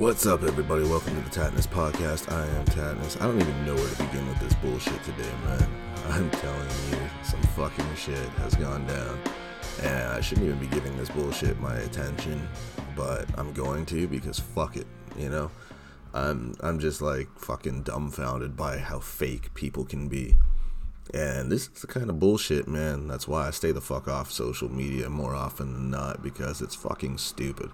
What's up, everybody? Welcome to the Tattness Podcast. I am Tattness. I don't even know where to begin with this bullshit today, man. I'm telling you, some fucking shit has gone down. And I shouldn't even be giving this bullshit my attention, but I'm going to because fuck it, you know? I'm I'm just like fucking dumbfounded by how fake people can be. And this is the kind of bullshit, man. That's why I stay the fuck off social media more often than not because it's fucking stupid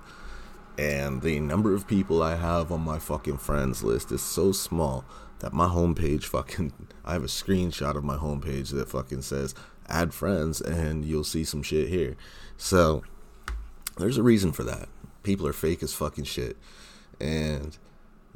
and the number of people I have on my fucking friends list is so small that my homepage fucking I have a screenshot of my homepage that fucking says add friends and you'll see some shit here. So there's a reason for that. People are fake as fucking shit. And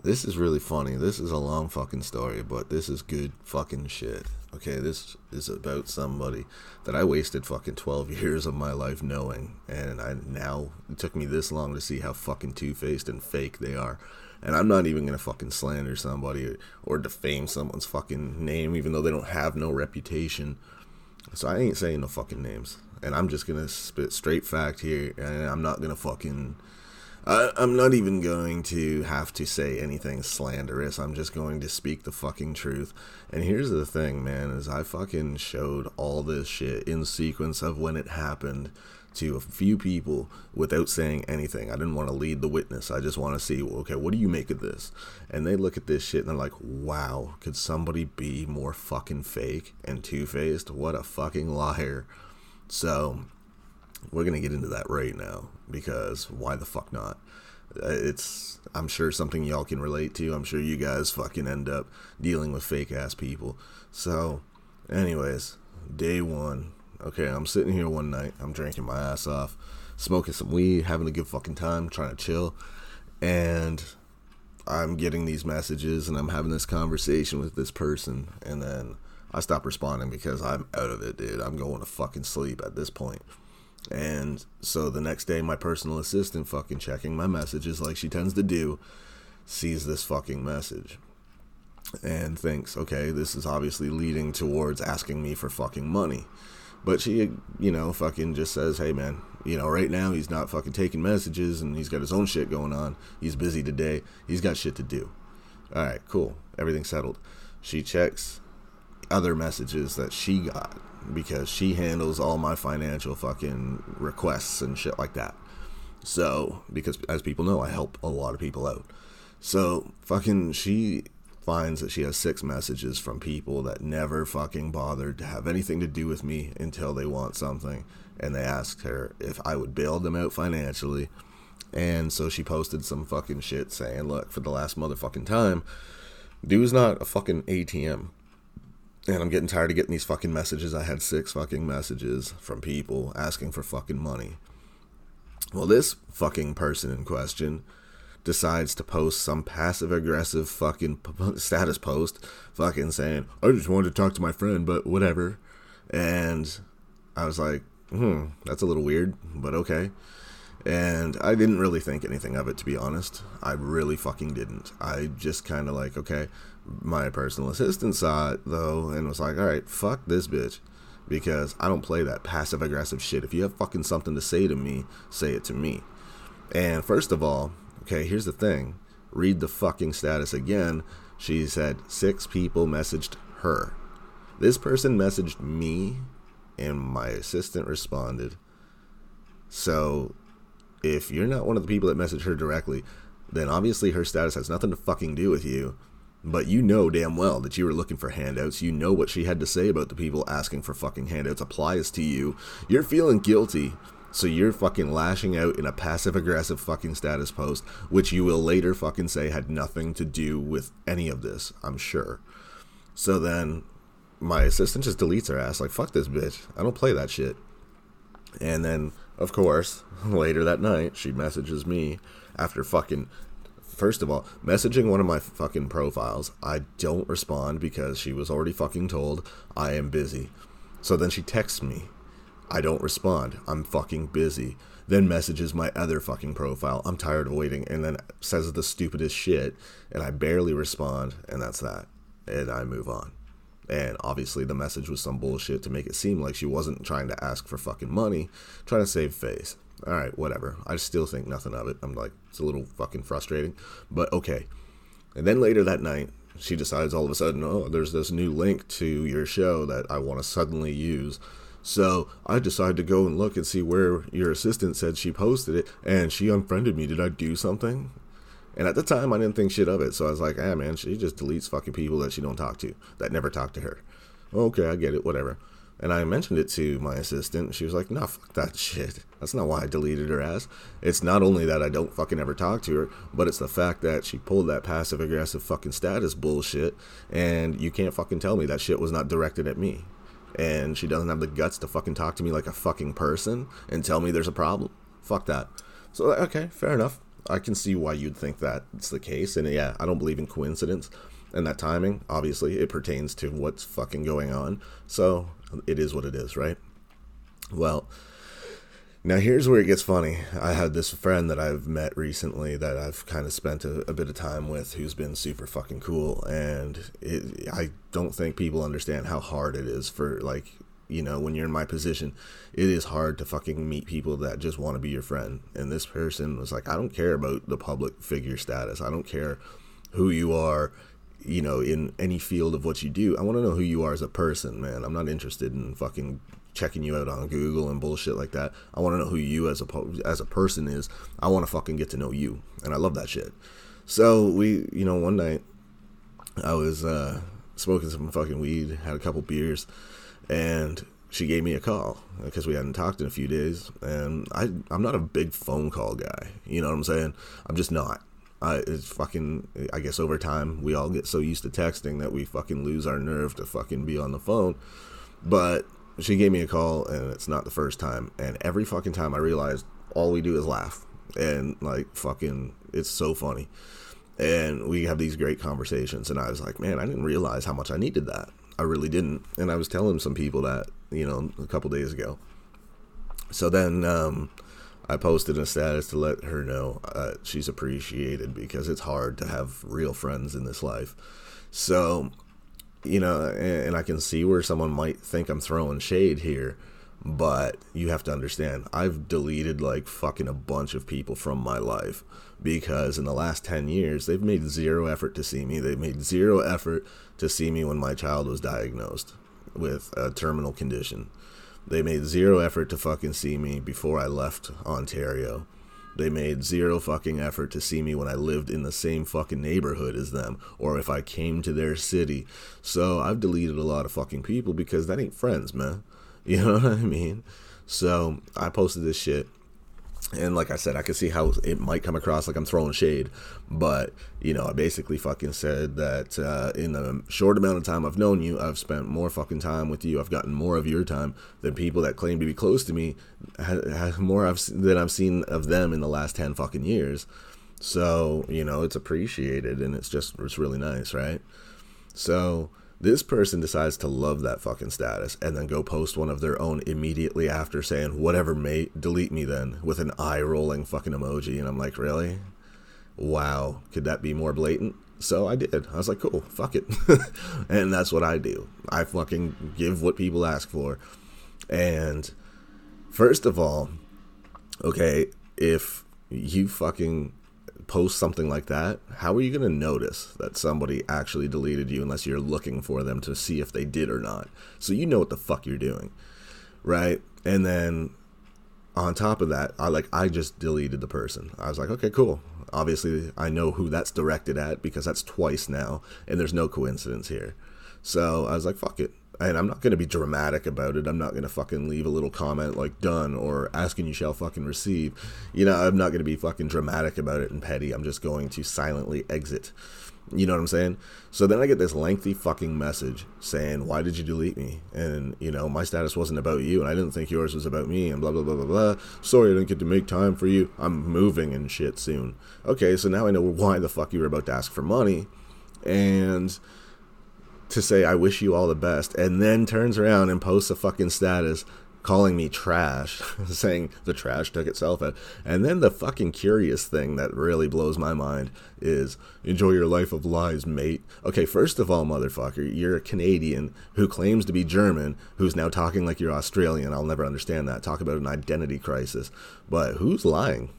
this is really funny. This is a long fucking story, but this is good fucking shit. Okay, this is about somebody that I wasted fucking 12 years of my life knowing, and I now it took me this long to see how fucking two-faced and fake they are. And I'm not even gonna fucking slander somebody or, or defame someone's fucking name, even though they don't have no reputation. So I ain't saying no fucking names, and I'm just gonna spit straight fact here, and I'm not gonna fucking I, am not even going to have to say anything slanderous. I'm just going to speak the fucking truth. And here's the thing, man, is I fucking showed all this shit in sequence of when it happened to a few people without saying anything. I didn't want to lead the witness. I just want to see, okay, what do you make of this? And they look at this shit and they're like, wow, could somebody be more fucking fake and two faced? What a fucking liar. So, we're gonna get into that right now because why the fuck not? Uh, it's I'm sure something y'all can relate to. I'm sure you guys fucking end up dealing with fake ass people. So, anyways, day one. Okay, I'm sitting here one night. I'm drinking my ass off, smoking some weed, having a good fucking time, trying to chill, and I'm getting these messages and I'm having this conversation with this person, and then I stop responding because I'm out of it, dude. I'm going to fucking sleep at this point. And so the next day, my personal assistant, fucking checking my messages like she tends to do, sees this fucking message and thinks, okay, this is obviously leading towards asking me for fucking money. But she, you know, fucking just says, hey, man, you know, right now he's not fucking taking messages and he's got his own shit going on. He's busy today. He's got shit to do. All right, cool. Everything settled. She checks other messages that she got because she handles all my financial fucking requests and shit like that. So, because as people know, I help a lot of people out. So, fucking, she finds that she has six messages from people that never fucking bothered to have anything to do with me until they want something. And they asked her if I would bail them out financially. And so she posted some fucking shit saying, look, for the last motherfucking time, dude's not a fucking ATM and I'm getting tired of getting these fucking messages. I had six fucking messages from people asking for fucking money. Well, this fucking person in question decides to post some passive aggressive fucking status post, fucking saying, I just wanted to talk to my friend, but whatever. And I was like, hmm, that's a little weird, but okay. And I didn't really think anything of it, to be honest. I really fucking didn't. I just kind of like, okay, my personal assistant saw it though and was like, all right, fuck this bitch. Because I don't play that passive aggressive shit. If you have fucking something to say to me, say it to me. And first of all, okay, here's the thing read the fucking status again. She said six people messaged her. This person messaged me, and my assistant responded. So if you're not one of the people that messaged her directly, then obviously her status has nothing to fucking do with you. But you know damn well that you were looking for handouts. You know what she had to say about the people asking for fucking handouts applies to you. You're feeling guilty. So you're fucking lashing out in a passive aggressive fucking status post, which you will later fucking say had nothing to do with any of this, I'm sure. So then my assistant just deletes her ass, like, fuck this bitch. I don't play that shit. And then, of course, later that night, she messages me after fucking first of all, messaging one of my fucking profiles, I don't respond because she was already fucking told I am busy. So then she texts me. I don't respond. I'm fucking busy. Then messages my other fucking profile. I'm tired of waiting. And then says the stupidest shit. And I barely respond. And that's that. And I move on. And obviously, the message was some bullshit to make it seem like she wasn't trying to ask for fucking money, trying to save face. All right, whatever. I still think nothing of it. I'm like, it's a little fucking frustrating, but okay. And then later that night, she decides all of a sudden, oh, there's this new link to your show that I want to suddenly use. So I decided to go and look and see where your assistant said she posted it, and she unfriended me. Did I do something? And at the time, I didn't think shit of it. So I was like, ah, man, she just deletes fucking people that she don't talk to, that never talk to her. Okay, I get it, whatever. And I mentioned it to my assistant. She was like, "No, fuck that shit. That's not why I deleted her ass. It's not only that I don't fucking ever talk to her, but it's the fact that she pulled that passive aggressive fucking status bullshit. And you can't fucking tell me that shit was not directed at me. And she doesn't have the guts to fucking talk to me like a fucking person and tell me there's a problem. Fuck that. So, okay, fair enough. I can see why you'd think that's the case. And yeah, I don't believe in coincidence and that timing. Obviously, it pertains to what's fucking going on. So it is what it is, right? Well, now here's where it gets funny. I had this friend that I've met recently that I've kind of spent a, a bit of time with who's been super fucking cool. And it, I don't think people understand how hard it is for, like, you know, when you're in my position, it is hard to fucking meet people that just want to be your friend. And this person was like, I don't care about the public figure status. I don't care who you are you know, in any field of what you do. I want to know who you are as a person, man. I'm not interested in fucking checking you out on Google and bullshit like that. I want to know who you as a as a person is. I want to fucking get to know you, and I love that shit. So we, you know, one night I was uh, smoking some fucking weed, had a couple beers, and she gave me a call because we hadn't talked in a few days, and I I'm not a big phone call guy. You know what I'm saying? I'm just not. Uh, it's fucking. I guess over time we all get so used to texting that we fucking lose our nerve to fucking be on the phone. But she gave me a call, and it's not the first time. And every fucking time I realized all we do is laugh, and like fucking, it's so funny. And we have these great conversations, and I was like, man, I didn't realize how much I needed that. I really didn't. And I was telling some people that you know a couple days ago. So then. um I posted a status to let her know uh, she's appreciated because it's hard to have real friends in this life. So, you know, and, and I can see where someone might think I'm throwing shade here, but you have to understand, I've deleted like fucking a bunch of people from my life because in the last 10 years, they've made zero effort to see me. They've made zero effort to see me when my child was diagnosed with a terminal condition. They made zero effort to fucking see me before I left Ontario. They made zero fucking effort to see me when I lived in the same fucking neighborhood as them or if I came to their city. So I've deleted a lot of fucking people because that ain't friends, man. You know what I mean? So I posted this shit and like I said, I can see how it might come across like I'm throwing shade, but you know, I basically fucking said that uh, in the short amount of time I've known you, I've spent more fucking time with you. I've gotten more of your time than people that claim to be close to me. More I've, than I've seen of them in the last ten fucking years. So you know, it's appreciated, and it's just it's really nice, right? So this person decides to love that fucking status and then go post one of their own immediately after saying, whatever, mate, delete me then, with an eye rolling fucking emoji. And I'm like, really? Wow. Could that be more blatant? So I did. I was like, cool, fuck it. and that's what I do. I fucking give what people ask for. And first of all, okay, if you fucking post something like that, how are you going to notice that somebody actually deleted you unless you're looking for them to see if they did or not? So you know what the fuck you're doing, right? And then on top of that, I like I just deleted the person. I was like, okay, cool. Obviously, I know who that's directed at because that's twice now, and there's no coincidence here. So I was like, fuck it and I'm not going to be dramatic about it. I'm not going to fucking leave a little comment like done or asking you shall fucking receive. You know, I'm not going to be fucking dramatic about it and petty. I'm just going to silently exit. You know what I'm saying? So then I get this lengthy fucking message saying, Why did you delete me? And, you know, my status wasn't about you, and I didn't think yours was about me, and blah, blah, blah, blah, blah. Sorry I didn't get to make time for you. I'm moving and shit soon. Okay, so now I know why the fuck you were about to ask for money. And to say I wish you all the best, and then turns around and posts a fucking status calling me trash, saying the trash took itself out. And then the fucking curious thing that really blows my mind is enjoy your life of lies, mate. Okay, first of all, motherfucker, you're a Canadian who claims to be German, who's now talking like you're Australian. I'll never understand that. Talk about an identity crisis. But who's lying?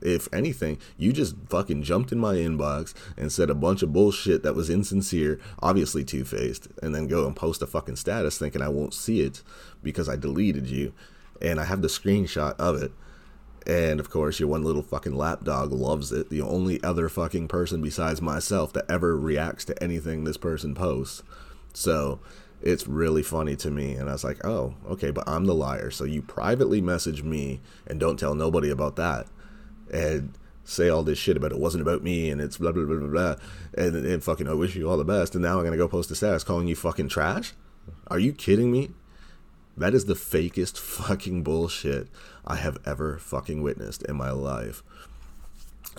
If anything, you just fucking jumped in my inbox and said a bunch of bullshit that was insincere, obviously two faced, and then go and post a fucking status thinking I won't see it because I deleted you. And I have the screenshot of it. And of course, your one little fucking lapdog loves it. The only other fucking person besides myself that ever reacts to anything this person posts. So it's really funny to me. And I was like, oh, okay, but I'm the liar. So you privately message me and don't tell nobody about that and say all this shit about it wasn't about me and it's blah blah blah blah blah and, and fucking I wish you all the best and now I'm gonna go post a status calling you fucking trash? Are you kidding me? That is the fakest fucking bullshit I have ever fucking witnessed in my life.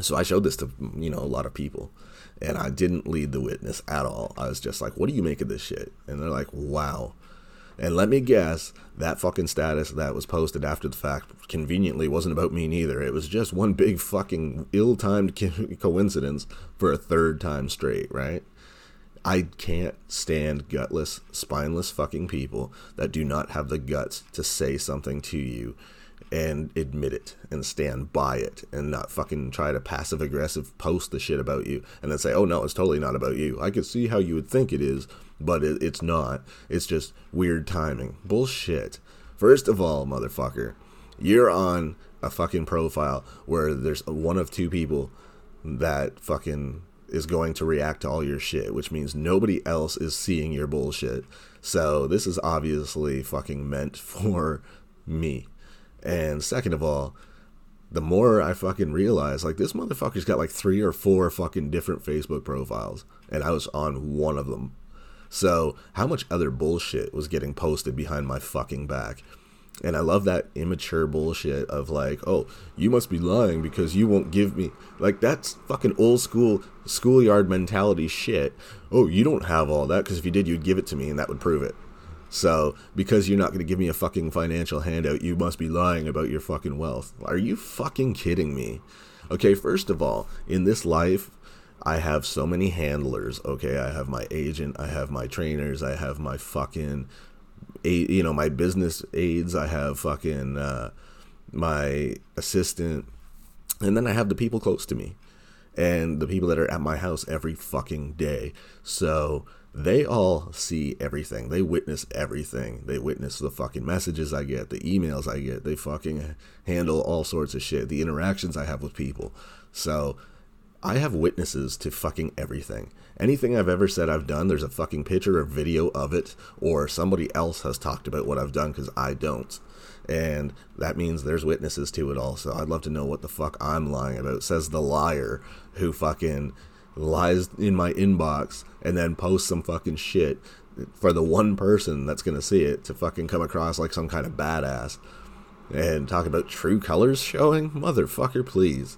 So I showed this to you know a lot of people and I didn't lead the witness at all. I was just like, "What do you make of this shit?" And they're like, "Wow." And let me guess, that fucking status that was posted after the fact conveniently wasn't about me neither. It was just one big fucking ill timed coincidence for a third time straight, right? I can't stand gutless, spineless fucking people that do not have the guts to say something to you and admit it and stand by it and not fucking try to passive aggressive post the shit about you and then say, oh no, it's totally not about you. I could see how you would think it is, but it, it's not. It's just weird timing. Bullshit. First of all, motherfucker, you're on a fucking profile where there's one of two people that fucking is going to react to all your shit, which means nobody else is seeing your bullshit. So this is obviously fucking meant for me. And second of all, the more I fucking realize, like this motherfucker's got like three or four fucking different Facebook profiles, and I was on one of them. So how much other bullshit was getting posted behind my fucking back? And I love that immature bullshit of like, oh, you must be lying because you won't give me like that's fucking old school schoolyard mentality shit. Oh, you don't have all that because if you did, you'd give it to me and that would prove it. So, because you're not going to give me a fucking financial handout, you must be lying about your fucking wealth. Are you fucking kidding me? Okay, first of all, in this life, I have so many handlers. Okay, I have my agent, I have my trainers, I have my fucking, you know, my business aides, I have fucking uh, my assistant, and then I have the people close to me and the people that are at my house every fucking day. So, they all see everything. They witness everything. They witness the fucking messages I get, the emails I get. They fucking handle all sorts of shit, the interactions I have with people. So I have witnesses to fucking everything. Anything I've ever said I've done, there's a fucking picture or video of it, or somebody else has talked about what I've done because I don't. And that means there's witnesses to it also. I'd love to know what the fuck I'm lying about, says the liar who fucking lies in my inbox and then posts some fucking shit for the one person that's gonna see it to fucking come across like some kind of badass and talk about true colors showing motherfucker please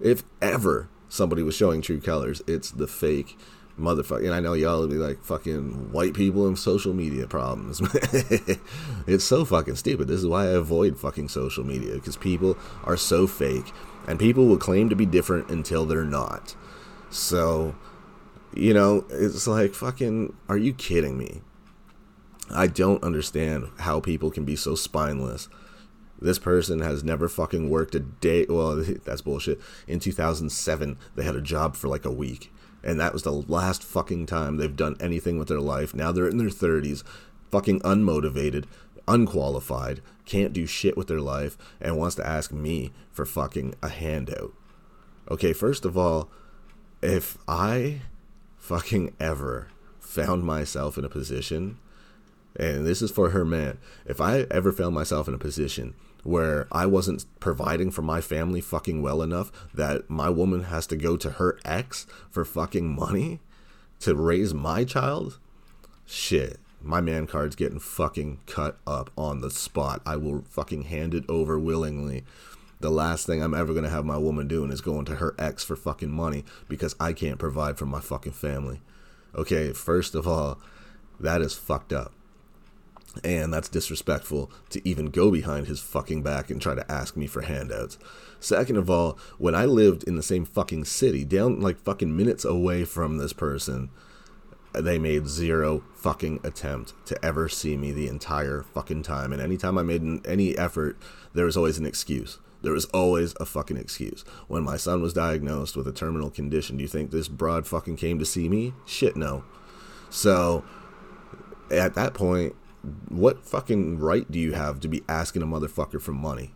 if ever somebody was showing true colors it's the fake motherfucker and i know y'all will be like fucking white people and social media problems it's so fucking stupid this is why i avoid fucking social media because people are so fake and people will claim to be different until they're not so, you know, it's like fucking, are you kidding me? I don't understand how people can be so spineless. This person has never fucking worked a day. Well, that's bullshit. In 2007, they had a job for like a week. And that was the last fucking time they've done anything with their life. Now they're in their 30s, fucking unmotivated, unqualified, can't do shit with their life, and wants to ask me for fucking a handout. Okay, first of all, if I fucking ever found myself in a position, and this is for her man, if I ever found myself in a position where I wasn't providing for my family fucking well enough that my woman has to go to her ex for fucking money to raise my child, shit. My man card's getting fucking cut up on the spot. I will fucking hand it over willingly the last thing I'm ever gonna have my woman doing is going to her ex for fucking money because I can't provide for my fucking family. Okay, first of all, that is fucked up. And that's disrespectful to even go behind his fucking back and try to ask me for handouts. Second of all, when I lived in the same fucking city, down like fucking minutes away from this person, they made zero fucking attempt to ever see me the entire fucking time. And anytime I made any effort, there was always an excuse. There was always a fucking excuse. When my son was diagnosed with a terminal condition, do you think this broad fucking came to see me? Shit, no. So, at that point, what fucking right do you have to be asking a motherfucker for money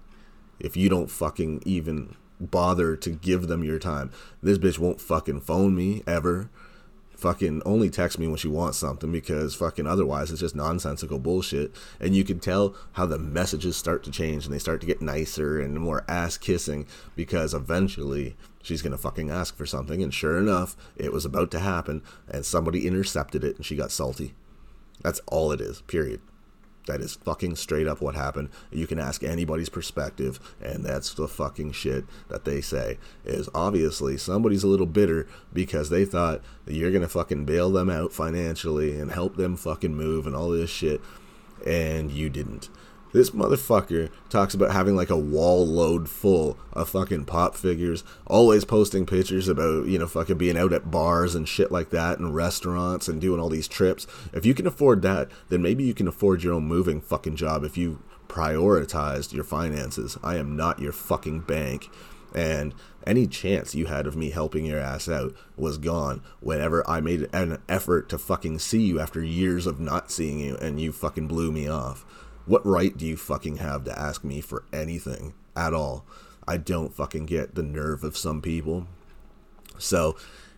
if you don't fucking even bother to give them your time? This bitch won't fucking phone me ever. Fucking only text me when she wants something because fucking otherwise it's just nonsensical bullshit. And you can tell how the messages start to change and they start to get nicer and more ass kissing because eventually she's gonna fucking ask for something. And sure enough, it was about to happen and somebody intercepted it and she got salty. That's all it is, period. That is fucking straight up what happened. You can ask anybody's perspective, and that's the fucking shit that they say. Is obviously somebody's a little bitter because they thought that you're gonna fucking bail them out financially and help them fucking move and all this shit, and you didn't. This motherfucker talks about having like a wall load full of fucking pop figures, always posting pictures about, you know, fucking being out at bars and shit like that and restaurants and doing all these trips. If you can afford that, then maybe you can afford your own moving fucking job if you prioritized your finances. I am not your fucking bank. And any chance you had of me helping your ass out was gone whenever I made an effort to fucking see you after years of not seeing you and you fucking blew me off. What right do you fucking have to ask me for anything at all? I don't fucking get the nerve of some people. So,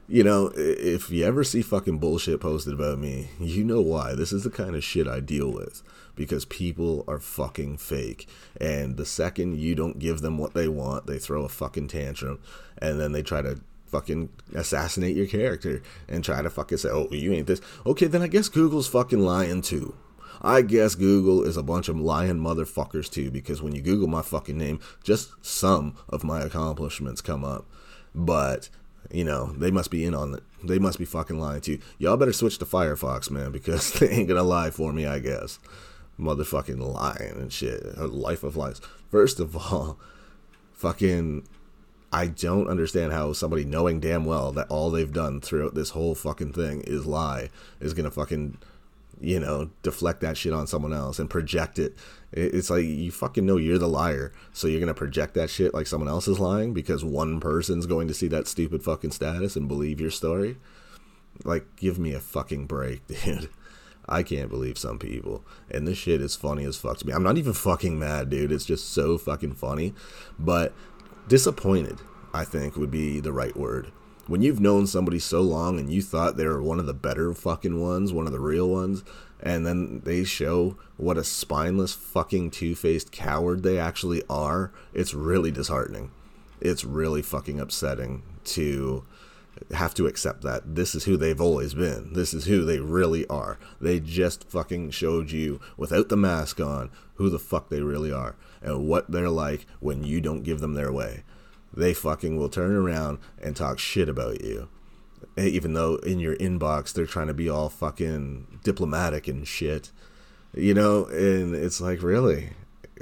you know, if you ever see fucking bullshit posted about me, you know why. This is the kind of shit I deal with because people are fucking fake. And the second you don't give them what they want, they throw a fucking tantrum and then they try to fucking assassinate your character and try to fucking say, oh, you ain't this. Okay, then I guess Google's fucking lying too. I guess Google is a bunch of lying motherfuckers too, because when you Google my fucking name, just some of my accomplishments come up. But, you know, they must be in on it. They must be fucking lying too. Y'all better switch to Firefox, man, because they ain't gonna lie for me, I guess. Motherfucking lying and shit. A life of lies. First of all, fucking I don't understand how somebody knowing damn well that all they've done throughout this whole fucking thing is lie is gonna fucking you know, deflect that shit on someone else and project it. It's like you fucking know you're the liar, so you're gonna project that shit like someone else is lying because one person's going to see that stupid fucking status and believe your story. Like, give me a fucking break, dude. I can't believe some people. And this shit is funny as fuck to me. I'm not even fucking mad, dude. It's just so fucking funny. But disappointed, I think, would be the right word when you've known somebody so long and you thought they were one of the better fucking ones, one of the real ones, and then they show what a spineless fucking two-faced coward they actually are, it's really disheartening. It's really fucking upsetting to have to accept that this is who they've always been. This is who they really are. They just fucking showed you without the mask on who the fuck they really are and what they're like when you don't give them their way they fucking will turn around and talk shit about you. Even though in your inbox they're trying to be all fucking diplomatic and shit. You know, and it's like, really?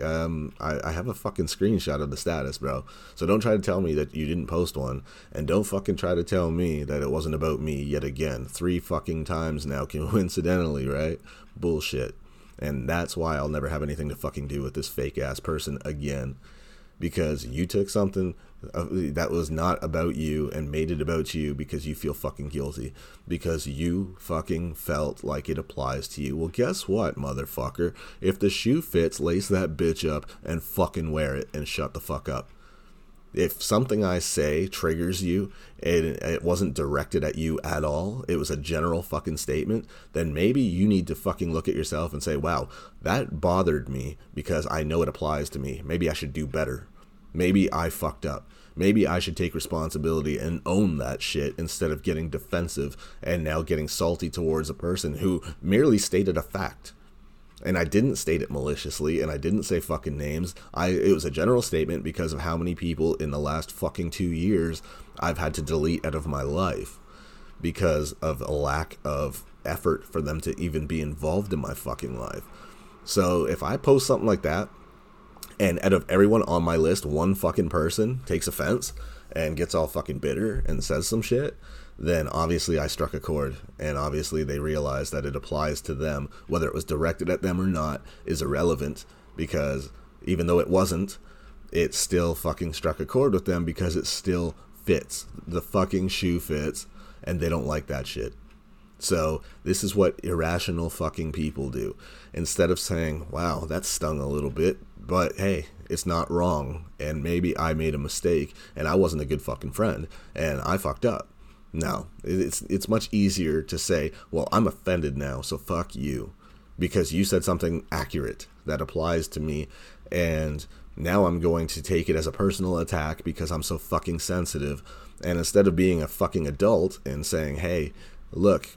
Um, I, I have a fucking screenshot of the status, bro. So don't try to tell me that you didn't post one. And don't fucking try to tell me that it wasn't about me yet again. Three fucking times now, coincidentally, right? Bullshit. And that's why I'll never have anything to fucking do with this fake ass person again because you took something that was not about you and made it about you because you feel fucking guilty because you fucking felt like it applies to you. Well, guess what, motherfucker? If the shoe fits, lace that bitch up and fucking wear it and shut the fuck up. If something I say triggers you and it wasn't directed at you at all, it was a general fucking statement, then maybe you need to fucking look at yourself and say, wow, that bothered me because I know it applies to me. Maybe I should do better. Maybe I fucked up. Maybe I should take responsibility and own that shit instead of getting defensive and now getting salty towards a person who merely stated a fact. And I didn't state it maliciously and I didn't say fucking names. I it was a general statement because of how many people in the last fucking 2 years I've had to delete out of my life because of a lack of effort for them to even be involved in my fucking life. So if I post something like that, and out of everyone on my list, one fucking person takes offense and gets all fucking bitter and says some shit, then obviously I struck a chord. And obviously they realize that it applies to them. Whether it was directed at them or not is irrelevant because even though it wasn't, it still fucking struck a chord with them because it still fits. The fucking shoe fits and they don't like that shit. So, this is what irrational fucking people do. Instead of saying, wow, that stung a little bit, but hey, it's not wrong, and maybe I made a mistake, and I wasn't a good fucking friend, and I fucked up. No, it's, it's much easier to say, well, I'm offended now, so fuck you, because you said something accurate that applies to me, and now I'm going to take it as a personal attack because I'm so fucking sensitive. And instead of being a fucking adult and saying, hey, look,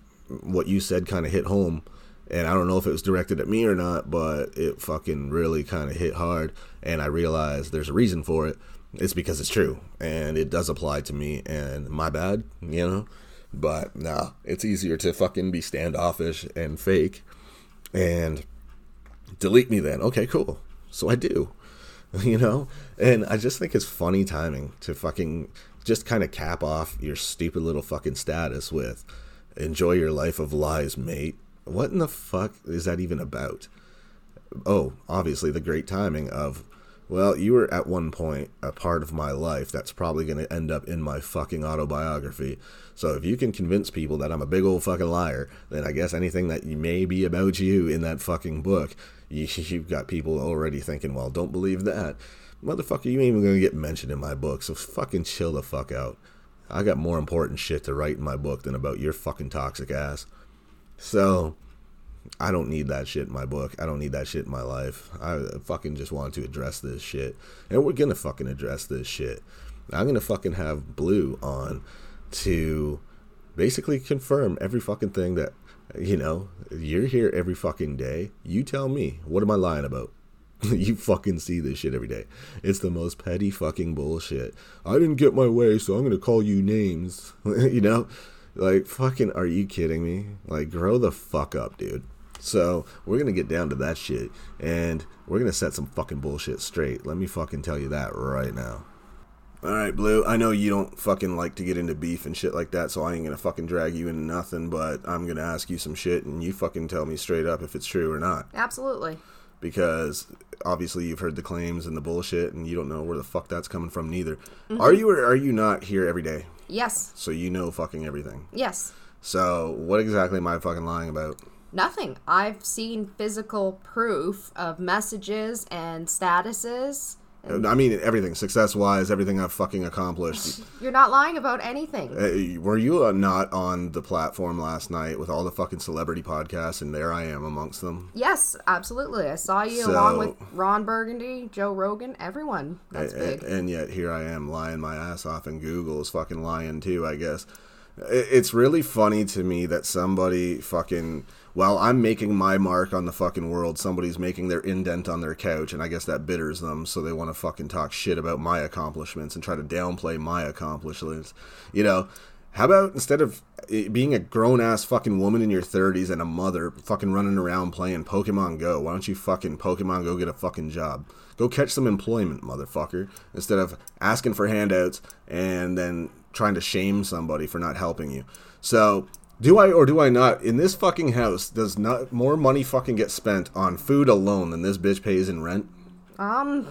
what you said kind of hit home. And I don't know if it was directed at me or not, but it fucking really kind of hit hard. And I realized there's a reason for it. It's because it's true. And it does apply to me. And my bad, you know? But nah, it's easier to fucking be standoffish and fake and delete me then. Okay, cool. So I do, you know? And I just think it's funny timing to fucking just kind of cap off your stupid little fucking status with enjoy your life of lies, mate. What in the fuck is that even about? Oh, obviously the great timing of, well, you were at one point a part of my life that's probably going to end up in my fucking autobiography. So if you can convince people that I'm a big old fucking liar, then I guess anything that may be about you in that fucking book, you, you've got people already thinking, well, don't believe that. Motherfucker, you ain't even going to get mentioned in my book, so fucking chill the fuck out. I got more important shit to write in my book than about your fucking toxic ass. So, I don't need that shit in my book. I don't need that shit in my life. I fucking just want to address this shit. And we're gonna fucking address this shit. I'm gonna fucking have Blue on to basically confirm every fucking thing that, you know, you're here every fucking day. You tell me, what am I lying about? you fucking see this shit every day. It's the most petty fucking bullshit. I didn't get my way, so I'm gonna call you names. you know? Like, fucking, are you kidding me? Like, grow the fuck up, dude. So, we're gonna get down to that shit, and we're gonna set some fucking bullshit straight. Let me fucking tell you that right now. Alright, Blue, I know you don't fucking like to get into beef and shit like that, so I ain't gonna fucking drag you into nothing, but I'm gonna ask you some shit, and you fucking tell me straight up if it's true or not. Absolutely because obviously you've heard the claims and the bullshit and you don't know where the fuck that's coming from neither. Mm-hmm. Are you or are you not here every day? Yes. So you know fucking everything. Yes. So what exactly am I fucking lying about? Nothing. I've seen physical proof of messages and statuses I mean everything, success wise, everything I've fucking accomplished. You're not lying about anything. Were you uh, not on the platform last night with all the fucking celebrity podcasts, and there I am amongst them? Yes, absolutely. I saw you so, along with Ron Burgundy, Joe Rogan, everyone. That's and, big. And yet here I am lying my ass off, and Google is fucking lying too. I guess it's really funny to me that somebody fucking while I'm making my mark on the fucking world, somebody's making their indent on their couch, and I guess that bitters them, so they want to fucking talk shit about my accomplishments and try to downplay my accomplishments. You know, how about instead of eh, being a grown ass fucking woman in your 30s and a mother fucking running around playing Pokemon Go, why don't you fucking Pokemon Go get a fucking job? Go catch some employment, motherfucker, instead of asking for handouts and then trying to shame somebody for not helping you. So, do I or do I not? In this fucking house, does not more money fucking get spent on food alone than this bitch pays in rent? Um,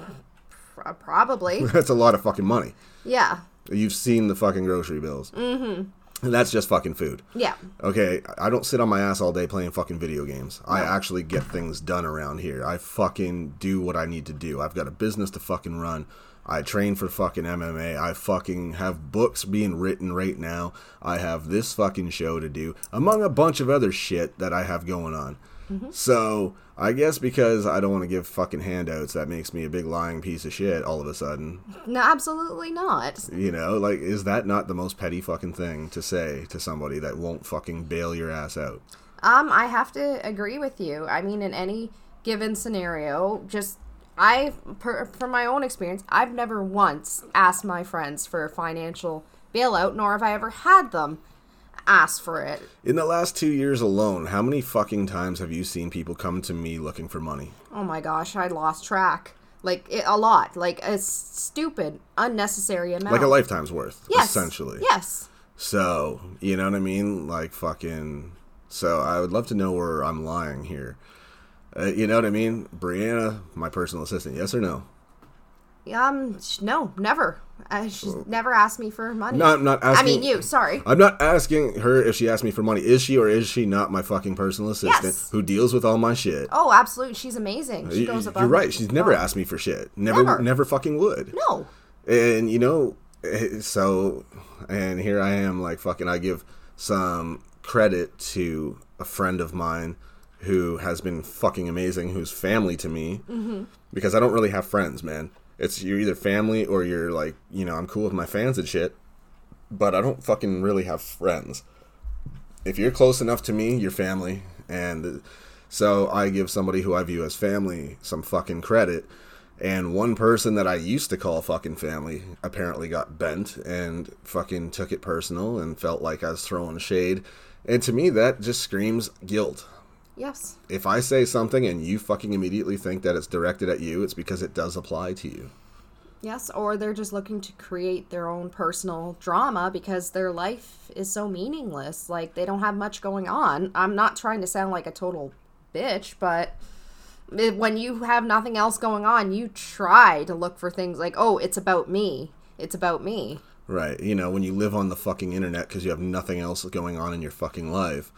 probably. That's a lot of fucking money. Yeah. You've seen the fucking grocery bills. Mm-hmm. And that's just fucking food. Yeah. Okay, I don't sit on my ass all day playing fucking video games. No. I actually get things done around here. I fucking do what I need to do. I've got a business to fucking run. I train for fucking MMA. I fucking have books being written right now. I have this fucking show to do, among a bunch of other shit that I have going on. Mm-hmm. So I guess because I don't want to give fucking handouts, that makes me a big lying piece of shit all of a sudden. No, absolutely not. You know, like, is that not the most petty fucking thing to say to somebody that won't fucking bail your ass out? Um, I have to agree with you. I mean, in any given scenario, just I, from my own experience, I've never once asked my friends for a financial bailout, nor have I ever had them. ask for it. In the last two years alone, how many fucking times have you seen people come to me looking for money? Oh my gosh, I lost track. Like it, a lot, like a stupid, unnecessary amount. Like a lifetime's worth, yes, essentially. Yes. So, you know what I mean? Like fucking. So, I would love to know where I'm lying here. Uh, you know what I mean? Brianna, my personal assistant, yes or no? Um, no, never. Uh, she's never asked me for money. No, I'm not I mean, you. Sorry. I'm not asking her if she asked me for money. Is she or is she not my fucking personal assistant Yes. who deals with all my shit? Oh, absolutely. She's amazing. She goes above. You're right. She's never asked me for shit. Never, Never. never fucking would. No. And you know, eh, so, and here I am, like fucking. I give some credit to a friend of mine who has been fucking amazing, who's family to me, Mm-hmm. because I don't really have friends, man. It's you're either family or you're like, you know, I'm cool with my fans and shit, but I don't fucking really have friends. If you're close enough to me, you're family, and so I give somebody who I view as family some fucking credit. And one person that I used to call fucking family apparently got bent and fucking took it personal and felt like I was throwing shade. And to me, that just screams guilt. Yes. If I say something and you fucking immediately think that it's directed at you, it's because it does apply to you. Yes. Or they're just looking to create their own personal drama because their life is so meaningless. Like they don't have much going on. I'm not trying to sound like a total bitch, but when you have nothing else going on, you try to look for things like, oh, it's about me. It's about me. Right. You know, when you live on the fucking internet because you have nothing else going on in your fucking life.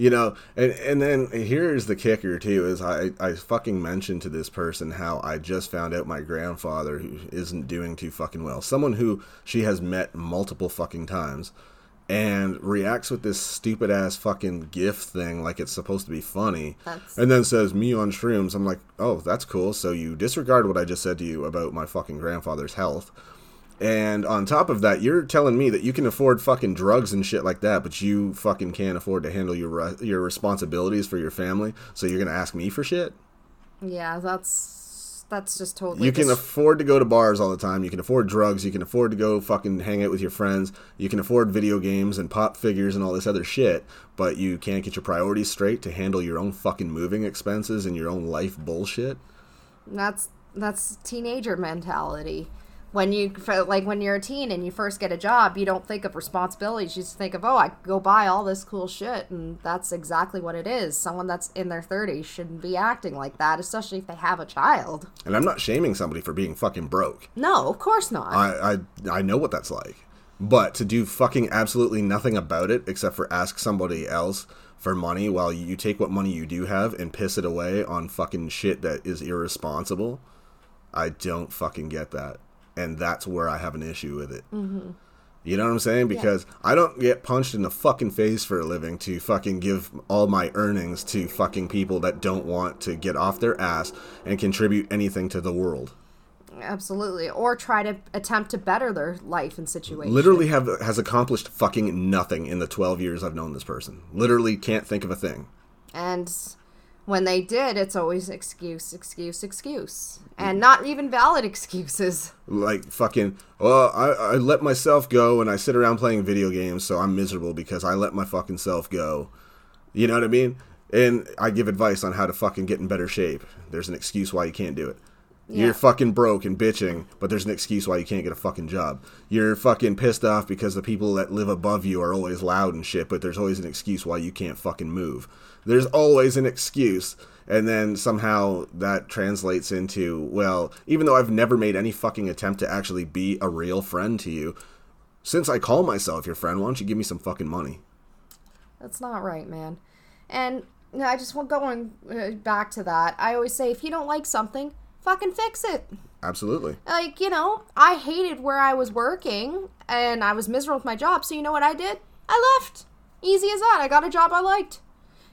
You know, and and then here's the kicker too is I I fucking mentioned to this person how I just found out my grandfather who isn't doing too fucking well. Someone who she has met multiple fucking times and reacts with this stupid ass fucking gift thing like it's supposed to be funny. That's- And then says me on shrooms. I'm like, "Oh, that's cool. So you disregard what I just said to you about my fucking grandfather's health." And on top of that, you're telling me that you can afford fucking drugs and shit like that, but you fucking can't afford to handle your re- your responsibilities for your family. So you're gonna ask me for shit? Yeah, that's that's just totally. You can dis- afford to go to bars all the time. You can afford drugs. You can afford to go fucking hang out with your friends. You can afford video games and pop figures and all this other shit. But you can't get your priorities straight to handle your own fucking moving expenses and your own life bullshit. That's that's teenager mentality. When you like when you're a teen and you first get a job, you don't think of responsibilities. You just think of, oh, I go buy all this cool shit, and that's exactly what it is. Someone that's in their 30s shouldn't be acting like that, especially if they have a child. And I'm not shaming somebody for being fucking broke. No, of course not. I, I I know what that's like. But to do fucking absolutely nothing about it except for ask somebody else for money while you take what money you do have and piss it away on fucking shit that is irresponsible, I don't fucking get that. And that's where I have an issue with it. Mm-hmm. You know what I'm saying? Because I don't get punched in the fucking face for a living to fucking give all my earnings to fucking people that don't want to get off their ass and contribute anything to the world. Absolutely. Or try to attempt to better their life and situation. literally have has accomplished fucking nothing in the 12 years I've known this person. Literally can't think of a thing. And when they did, it's always excuse, excuse, excuse. Mm. And not even valid excuses. Like fucking, well, I, I let myself go and I sit around playing video games, so I'm miserable because I let my fucking self go. You know what I mean? And I give advice on how to fucking get in better shape. There's an excuse why you can't do it. Yeah. You're fucking broke and bitching, but there's an excuse why you can't get a fucking job. You're fucking pissed off because the people that live above you are always loud and shit, but there's always an excuse why you can't fucking move. There's always an excuse. And then somehow that translates into, well, even though I've never made any fucking attempt to actually be a real friend to you, since I call myself your friend, why don't you give me some fucking money? That's not right, man. And you know, I just want going uh, back to that. I always say, if you don't like something, fucking fix it. Absolutely. Like, you know, I hated where I was working and I was miserable with my job. So, you know what I did? I left. Easy as that. I got a job I liked.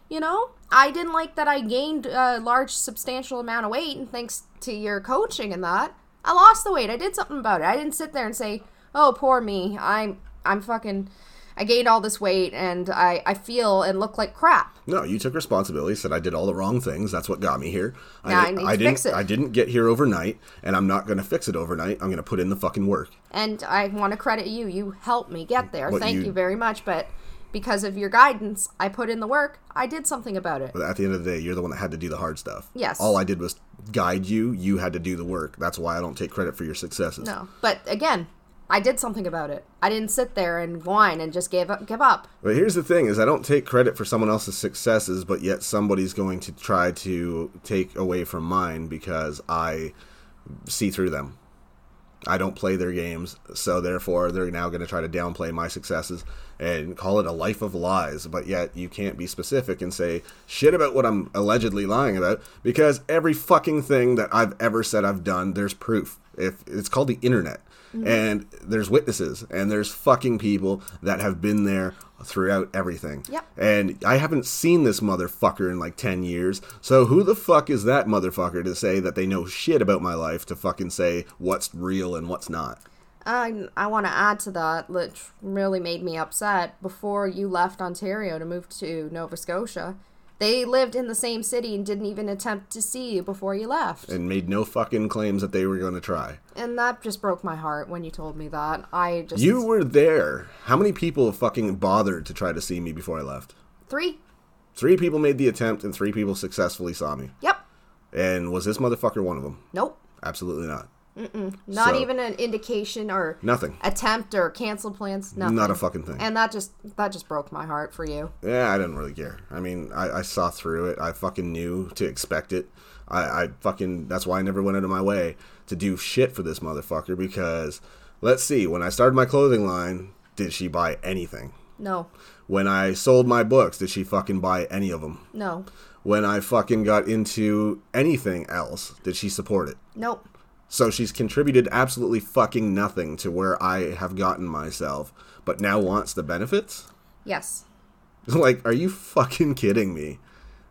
You know, I didn't like that I gained a large, substantial amount of weight, and thanks to your coaching and that, I lost the weight. I did something about it. I didn't sit there and say, "Oh, poor me. I'm, I'm fucking, I gained all this weight, and I, I feel and look like crap." No, you took responsibility. Said I did all the wrong things. That's what got me here. Now I need to didn't. fix it. I didn't get here overnight, and I'm not going to fix it overnight. I'm going to put in the fucking work. And I want to credit you. You helped me get there. What Thank you- you very much. But because of your guidance. I put in the work. I did something about it. But at the end of the day, you're the one that had to do the hard stuff. Yes. All I did was guide you. You had to do the work. That's why I don't take credit for your successes. No, but again, I did something about it. I didn't sit there and whine and just give up. Give up. But here's the thing: is I don't take credit for someone else's successes, but yet somebody's going to try to take away from mine because I see through them. I don't play their games, so therefore they're now going to try to downplay my successes and call it a life of lies. But yet you can't be specific and say shit about what I'm allegedly lying about because every fucking thing that I've ever said I've done, there's proof. If it's called the internet, mm-hmm. and there's witnesses, and there's fucking people that have been there throughout everything. Yep. And I haven't seen this motherfucker in like 10 years. So who the fuck is that motherfucker to say that they know shit about my life to fucking say what's real and what's not? I, I want to add to that, which really made me upset. Before you left Ontario to move to Nova Scotia, they lived in the same city and didn't even attempt to see you before you left. And made no fucking claims that they were going to try. And that just broke my heart when you told me that. I just. You were there. How many people fucking bothered to try to see me before I left? Three? Three people made the attempt and three people successfully saw me. Yep. And was this motherfucker one of them? Nope. Absolutely not. Not So- even an indication or Nothing. attempt or canceled plans. Nothing. Not a fucking thing. And that just that just broke my heart for you. Yeah, I didn't really care. I mean, I, I saw through it. I fucking knew to expect it. I, I fucking that's why I never went out of my way to do shit for this motherfucker because let's see, when I started my clothing line, did she buy anything? No. When I sold my books, did she fucking buy any of them? No. When I fucking got into anything else, did she support it? Nope. So she's contributed absolutely fucking nothing to where I have gotten myself, but now wants the benefits? Yes. like, are you fucking kidding me?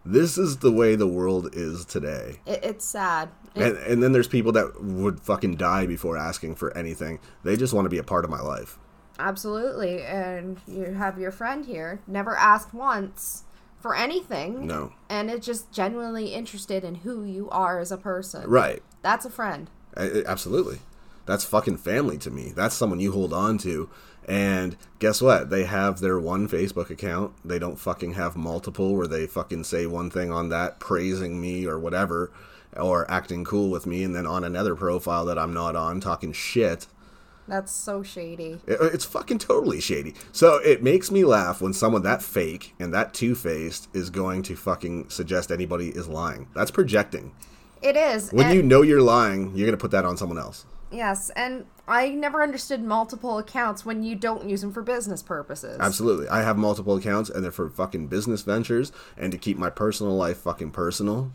This is the way the world is today. It, it's sad. And, and then there's people that would fucking die before asking for anything. They just want to be a part of my life. absolutely. And you have your friend here, never asked once for anything. No. And it's just genuinely interested in who you are as a person. Right. That's a friend. Absolutely. That's fucking family to me. That's someone you hold on to. And guess what? They have their one Facebook account. They don't fucking have multiple where they fucking say one thing on that, praising me or whatever, or acting cool with me, and then on another profile that I'm not on, talking shit. That's so shady. It- uh, It's fucking totally shady. So it makes me laugh when someone that fake and that two faced is going to fucking suggest anybody is lying. That's projecting. It is. When and- you know you're lying, you're going to put that on someone else. Yes, and I never understood multiple accounts when you don't use them for business purposes. Absolutely. I have multiple accounts and they're for fucking business ventures and to keep my personal life fucking personal.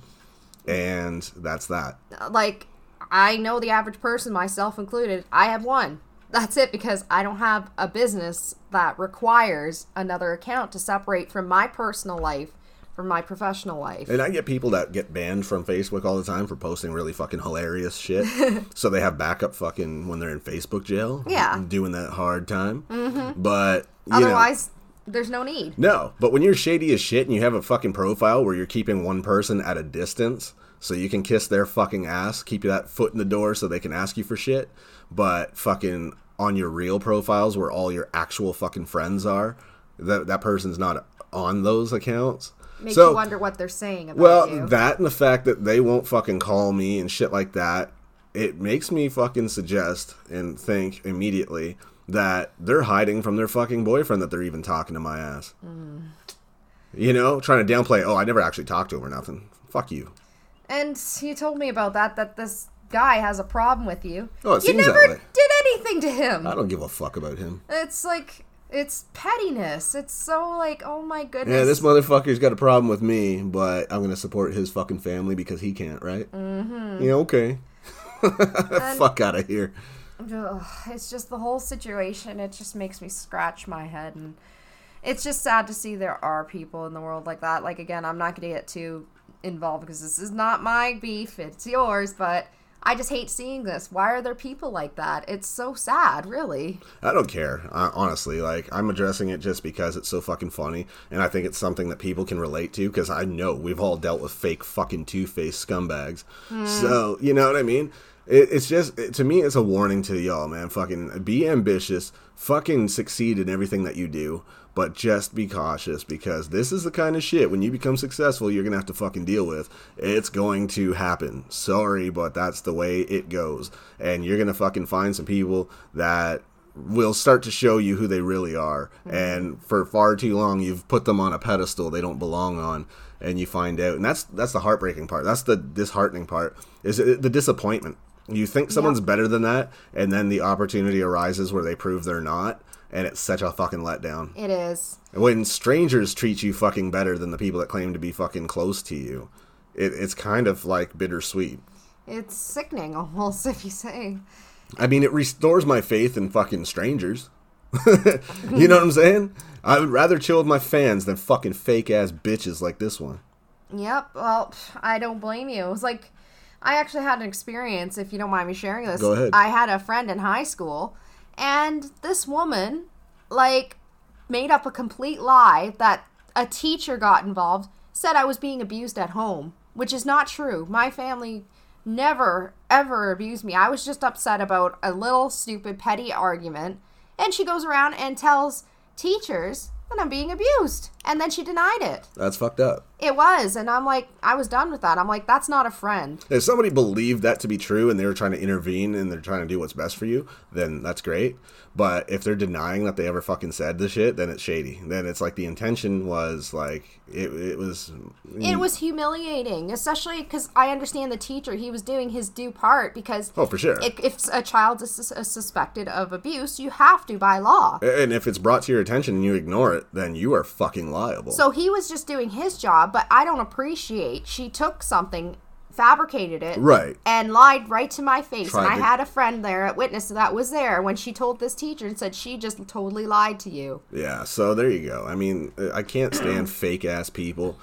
And that's that. Uh, like, I know the average person, myself included, I have one. That's it because I don't have a business that requires another account to separate from my personal life from my professional life. And I get people that get banned from Facebook all the time for posting really fucking hilarious shit. so they have backup fucking when they're in Facebook jail. Yeah. Doing that hard time. Mm-hmm. But, you know, Otherwise, there's no need. No, but when you're shady as shit and you have a fucking profile where you're keeping one person at a distance so you can kiss their fucking ass, keep that foot in the door so they can ask you for shit, but fucking on your real profiles where all your actual fucking friends are, that that person's not on those accounts. Makes so, you wonder what they're saying about well, you. that and the fact that they won't fucking call me and shit like that, it makes me fucking suggest and think immediately that they're hiding from their fucking boyfriend that they're even talking to my ass. Mm. You know, trying to downplay, oh, I never actually talked to him or nothing. Fuck you. and you told me about that, that this guy has a problem with you. Oh, it you seems that never way. did anything to him. I don't give a fuck about him. It's like it's pettiness. It's so like, oh my goodness. Yeah, this motherfucker's got a problem with me, but I'm gonna support his fucking family because he can't, right? Mm-hmm. Yeah, okay. Fuck out of here. Ugh, it's just the whole situation. It just makes me scratch my head, and it's just sad to see there are people in the world like that. Like again, I'm not going to get too involved because this is not my beef; it's yours. But I just hate seeing this. Why are there people like that? It's so sad, really. I don't care, uh, honestly. Like, I'm addressing it just because it's so fucking funny, and I think it's something that people can relate to. Because I know we've all dealt with fake fucking two faced scumbags. So you know what I mean. It, it's just it- to me, it's a warning to y'all, man. Fucking be ambitious, fucking succeed in everything that you do, but just be cautious because this is the kind of shit when you become successful, you're gonna have to fucking deal with. It's going to happen. Sorry, but that's the way it goes, and you're gonna fucking find some people that will start to show you who they really are. Mm-hmm. And for far too long, you've put them on a pedestal they don't belong on, and you find out. And that's that's the heartbreaking part. That's the disheartening part. Is it, the disappointment. You think someone's better than that, and then the opportunity arises where they prove they're not, and it's such a fucking letdown. It is. When strangers treat you fucking better than the people that claim to be fucking close to you, it, it's kind of like bittersweet. It's sickening almost if you say. I mean, it restores my faith in fucking strangers. you know what I'm saying? I would rather chill with my fans than fucking fake ass bitches like this one. Yep. Well, I don't blame you. It was like I actually had an experience. If you don't mind me sharing this, Go ahead. I had a friend in high school, and this woman, like, made up a complete lie that a teacher got involved. Said I was being abused at home, which is not true. My family never ever abused me. I was just upset about a little stupid petty argument, and she goes around and tells teachers that I'm being abused, and then she denied it. That's fucked up. It was, and I'm like, I was done with that. I'm like, that's not a friend. If somebody believed that to be true and they were trying to intervene and they're trying to do what's best for you, then that's great. But if they're denying that they ever fucking said the shit, then it's shady. Then it's like the intention was like it, it was. Mm. It was humiliating, especially because I understand the teacher. He was doing his due part because Oh, for sure. if, if a child is uh, suspected of abuse, you have to by law. and if it's brought to your attention and you ignore it, then you are fucking liable. So he was just doing his job, but I don't appreciate she took something, fabricated it, right. and lied right to my face. Tried and I to- had a friend there, a witness that was there when she told this teacher and said she just totally lied to you. Yeah, so there you go. I mean, I can't stand fake ass people.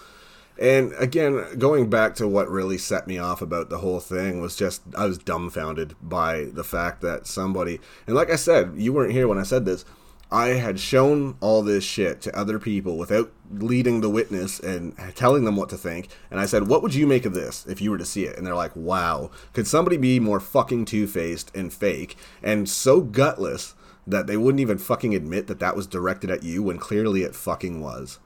And again, going back to what really set me off about the whole thing was just I was dumbfounded by the fact that somebody, and like I said, you weren't here when I said this. I had shown all this shit to other people without leading the witness and telling them what to think. And I said, What would you make of this if you were to see it? And they're like, Wow, could somebody be more fucking two faced and fake and so gutless that they wouldn't even fucking admit that that was directed at you when clearly it fucking was?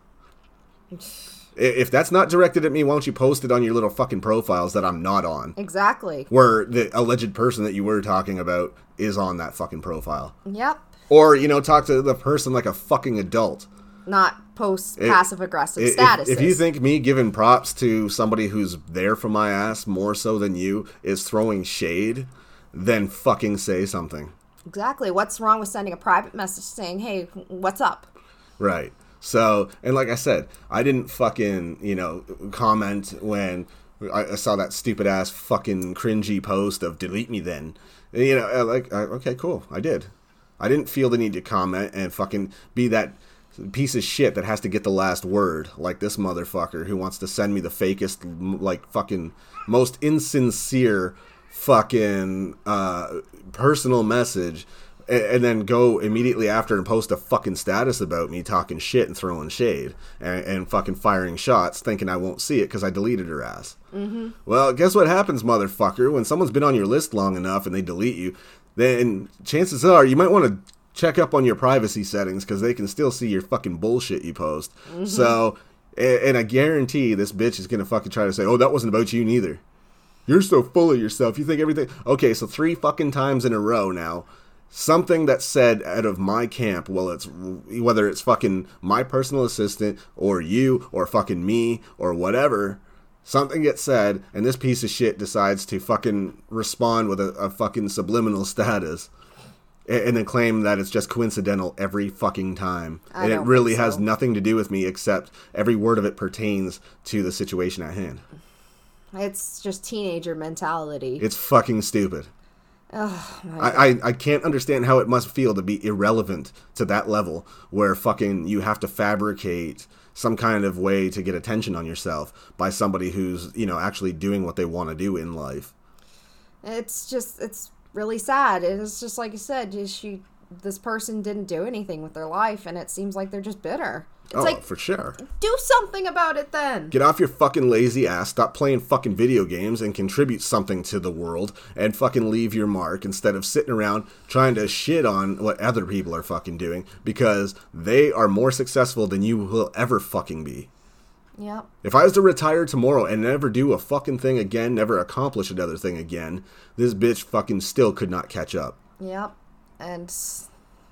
If that's not directed at me, why don't you post it on your little fucking profiles that I'm not on? Exactly. Where the alleged person that you were talking about is on that fucking profile. Yep. Or, you know, talk to the person like a fucking adult. Not post passive aggressive I- if-. If, you think me giving props to somebody who's there for my ass more so than you is throwing shade, then fucking say something. exactly what's wrong with sending a private message saying, "Hey, what's up?" Right. So, and like I said, I didn't fucking, you know, comment when I, I saw that stupid ass fucking cringy post of delete me then. You know, uh, like, uh, okay, cool. I did. I didn't feel the need to comment and fucking be that piece of shit that has to get the last word, like this motherfucker who wants to send me the fakest, like, fucking most insincere fucking uh, personal message and then go immediately after and post a fucking status about me talking shit and throwing shade and, and fucking firing shots, thinking I won't see it because I deleted her ass. Mm-hmm. Well, guess what happens, motherfucker? When someone's been on your list long enough and they delete you, then chances are you might want to check up on your privacy settings because they can still see your fucking bullshit you post. Mm-hmm. So, a- and I guarantee this bitch is gonna fucking try to say, "Oh, that wasn't about you neither." You're so full of yourself. You think everything. Okay, so three fucking times in a row now, something that's said out of my camp, well, it's whether it's fucking my personal assistant or you or fucking me or whatever, something gets said, and this piece of shit decides to fucking respond with a, a fucking subliminal status. a- And then claim that it's just coincidental every fucking time. I and it really think has nothing to do with me except every word of it pertains to the situation at hand. It's just teenager mentality. It's fucking stupid. oh my I, I, I can't understand how it must feel to be irrelevant to that level where fucking you have to fabricate some kind of way to get attention on yourself by somebody who's, you know, actually doing what they want to do in life. It's just it's really sad. It's just like you said, she this person didn't do anything with their life and it seems like they're just bitter. It's oh, like for sure. do something about it then. Get off your fucking lazy ass, stop playing fucking video games, and contribute something to the world, and fucking leave your mark instead of sitting around trying to shit on what other people are fucking doing because they are more successful than you will ever fucking be. Yep. If I was to retire tomorrow and never do a fucking thing again, never accomplish another thing again, this bitch fucking still could not catch up. Yep. And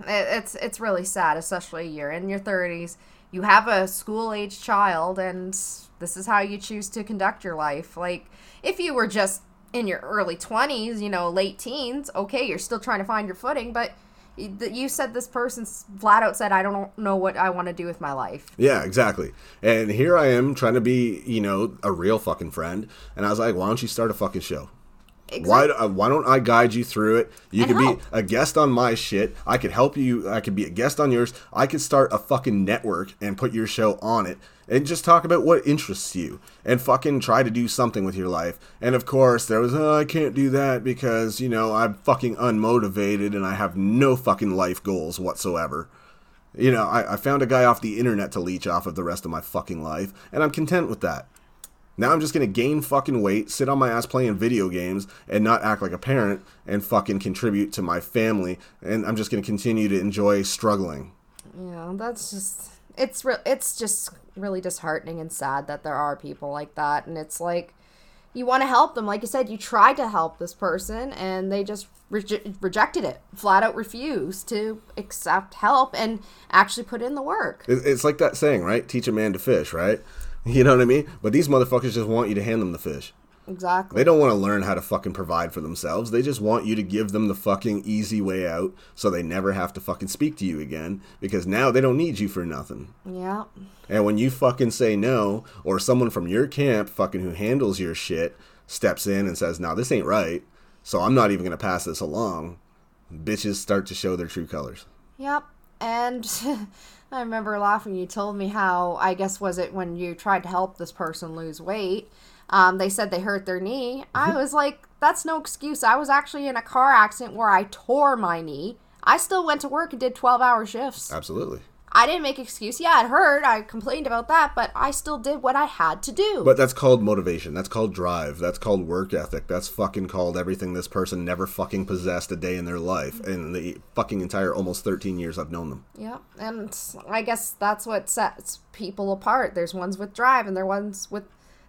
it's it's really sad, especially you're in your 30s. You have a school age child, and this is how you choose to conduct your life. Like, if you were just in your early 20s, you know, late teens, okay, you're still trying to find your footing, but you said this person flat out said, I don't know what I want to do with my life. Yeah, exactly. And here I am trying to be, you know, a real fucking friend. And I was like, why don't you start a fucking show? Why, uh, why don't I guide you through it? You And could help. be a guest on my shit. I could help you. I could be a guest on yours. I could start a fucking network and put your show on it and just talk about what interests you and fucking try to do something with your life. And of course, there was, oh, I can't do that because, you know, I'm fucking unmotivated and I have no fucking life goals whatsoever. You know, I, I found a guy off the internet to leech off of the rest of my fucking life, and I'm content with that. Now I'm just gonna gain fucking weight, sit on my ass playing video games, and not act like a parent, and fucking contribute to my family, and I'm just gonna continue to enjoy struggling. Yeah, that's just it's re- it's just really disheartening and sad that there are people like that and it's like you want to help them like you said you tried to help this person and they just reje- rejected it flat out refused to accept help and actually put in the work It's like that saying, right? Teach a man to fish, right? You know what I mean? But these motherfuckers just want you to hand them the fish. exactly They don't want to learn how to fucking provide for themselves. They just want you to give them the fucking easy way out so they never have to fucking speak to you again because now they don't need you for nothing. yeah And when you fucking say no, or someone from your camp fucking who handles your shit steps in and says, "No, this ain't right," so I'm not even gonna pass this along. Bitches start to show their true colors. Yep. And I remember laughing. You told me how, I guess, was it when you tried to help this person lose weight? Um, they said they hurt their knee. I was like, that's no excuse. I was actually in a car accident where I tore my knee. I still went to work and did 12 hour shifts. Absolutely. I didn't make excuse. Yeah, it hurt. I complained about that, but I still did what I had to do. But that's called motivation. That's called drive. That's called work ethic. That's fucking called everything this person never fucking possessed a day in their life in the fucking entire almost 13 years I've known them. Yeah, and I guess that's what sets people apart. There's ones with drive, and there ones with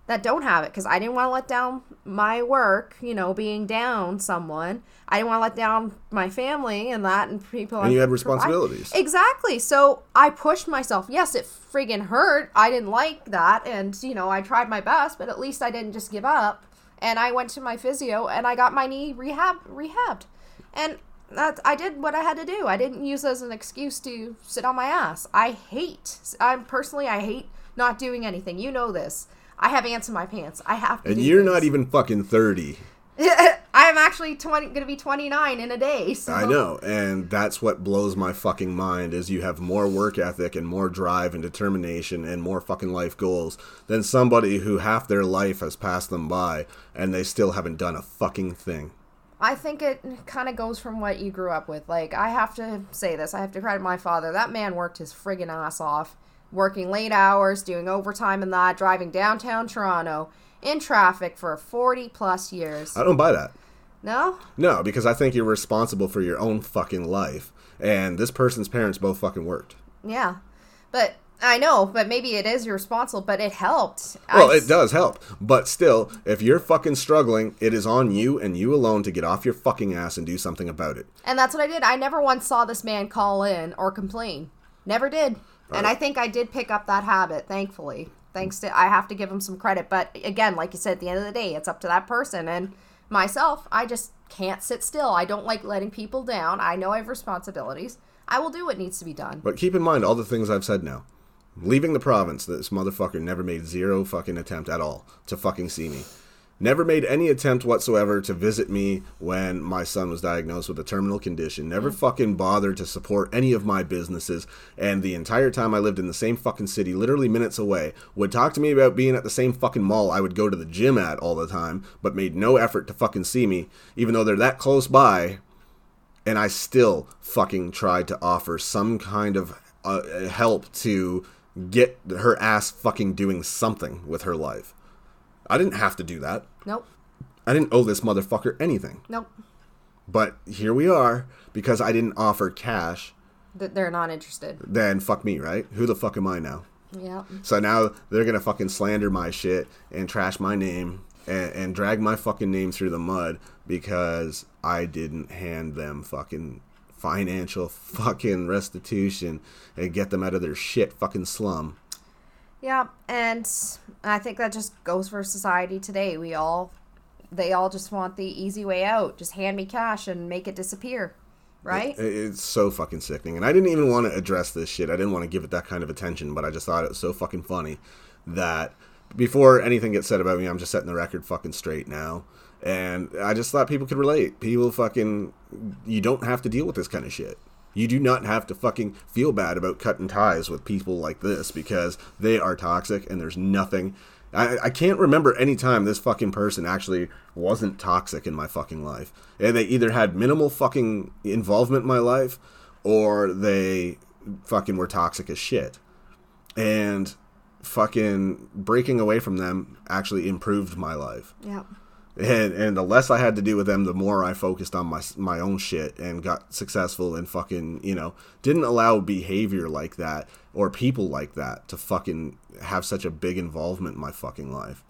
that don't have it. Because I didn't want to let down my work, you know, being down someone. I didn't want to let down my family and that, and people. And you had I provide- responsibilities. Exactly. So I pushed myself. Yes, it friggin' hurt. I didn't like that, and you know, I tried my best, but at least I didn't just give up. And I went to my physio, and I got my knee rehab rehabbed, and that I did what I had to do. I didn't use it as an excuse to sit on my ass. I hate. I'm personally, I hate not doing anything. You know this. I have ants in my pants. I have to. And you're things. not even fucking 30. I'm actually twenty, going to be 29 in a day. So. I know, and that's what blows my fucking mind is you have more work ethic and more drive and determination and more fucking life goals than somebody who half their life has passed them by and they still haven't done a fucking thing. I think it kind of goes from what you grew up with. Like, I have to say this. I have to credit my father. That man worked his friggin' ass off, working late hours, doing overtime and that, driving downtown Toronto in traffic for 40 plus years. I don't buy that. No? No, because I think you're responsible for your own fucking life. And this person's parents both fucking worked. Yeah. But I know, but maybe it is responsible, but it helped. Well, I- it does help. But still, if you're fucking struggling, it is on you and you alone to get off your fucking ass and do something about it. And that's what I did. I never once saw this man call in or complain. Never did. And I think I did pick up that habit, thankfully. Thanks to I have to give him some credit. But again, like you said, at the end of the day, it's up to that person. And myself, I just can't sit still. I don't like letting people down. I know I have responsibilities. I will do what needs to be done. But keep in mind all the things I've said now. Leaving the province, this motherfucker never made zero fucking attempt at all to fucking see me. Never made any attempt whatsoever to visit me when my son was diagnosed with a terminal condition. Never fucking bothered to support any of my businesses. And the entire time I lived in the same fucking city, literally minutes away, would talk to me about being at the same fucking mall I would go to the gym at all the time, but made no effort to fucking see me, even though they're that close by and I still fucking tried to offer some kind of uh, help to get her ass fucking doing something with her life. I didn't have to do that. Nope. I didn't owe this motherfucker anything. Nope. But here we are because I didn't offer cash. Th- They're not interested. Then fuck me, right? Who the fuck am I now? Yeah. So now they're gonna fucking slander my shit and trash my name and, and drag my fucking name through the mud because I didn't hand them fucking financial fucking restitution and get them out of their shit fucking slum. Yeah, and I think that just goes for society today. We all, they all just want the easy way out. Just hand me cash and make it disappear, right? It- It's so fucking sickening. And I didn't even want to address this shit. I didn't want to give it that kind of attention, but I just thought it was so fucking funny that before anything gets said about me, I'm just setting the record fucking straight now. And I just thought people could relate. People fucking, you don't have to deal with this kind of shit. You do not have to fucking feel bad about cutting ties with people like this because they are toxic and there's nothing. I, I can't remember any time this fucking person actually wasn't toxic in my fucking life. And they either had minimal fucking involvement in my life or they fucking were toxic as shit. And fucking breaking away from them actually improved my life yeah. And and the less I had to do with them, the more I focused on my my own shit and got successful and fucking you know didn't allow behavior like that or people like that to fucking have such a big involvement in my fucking life,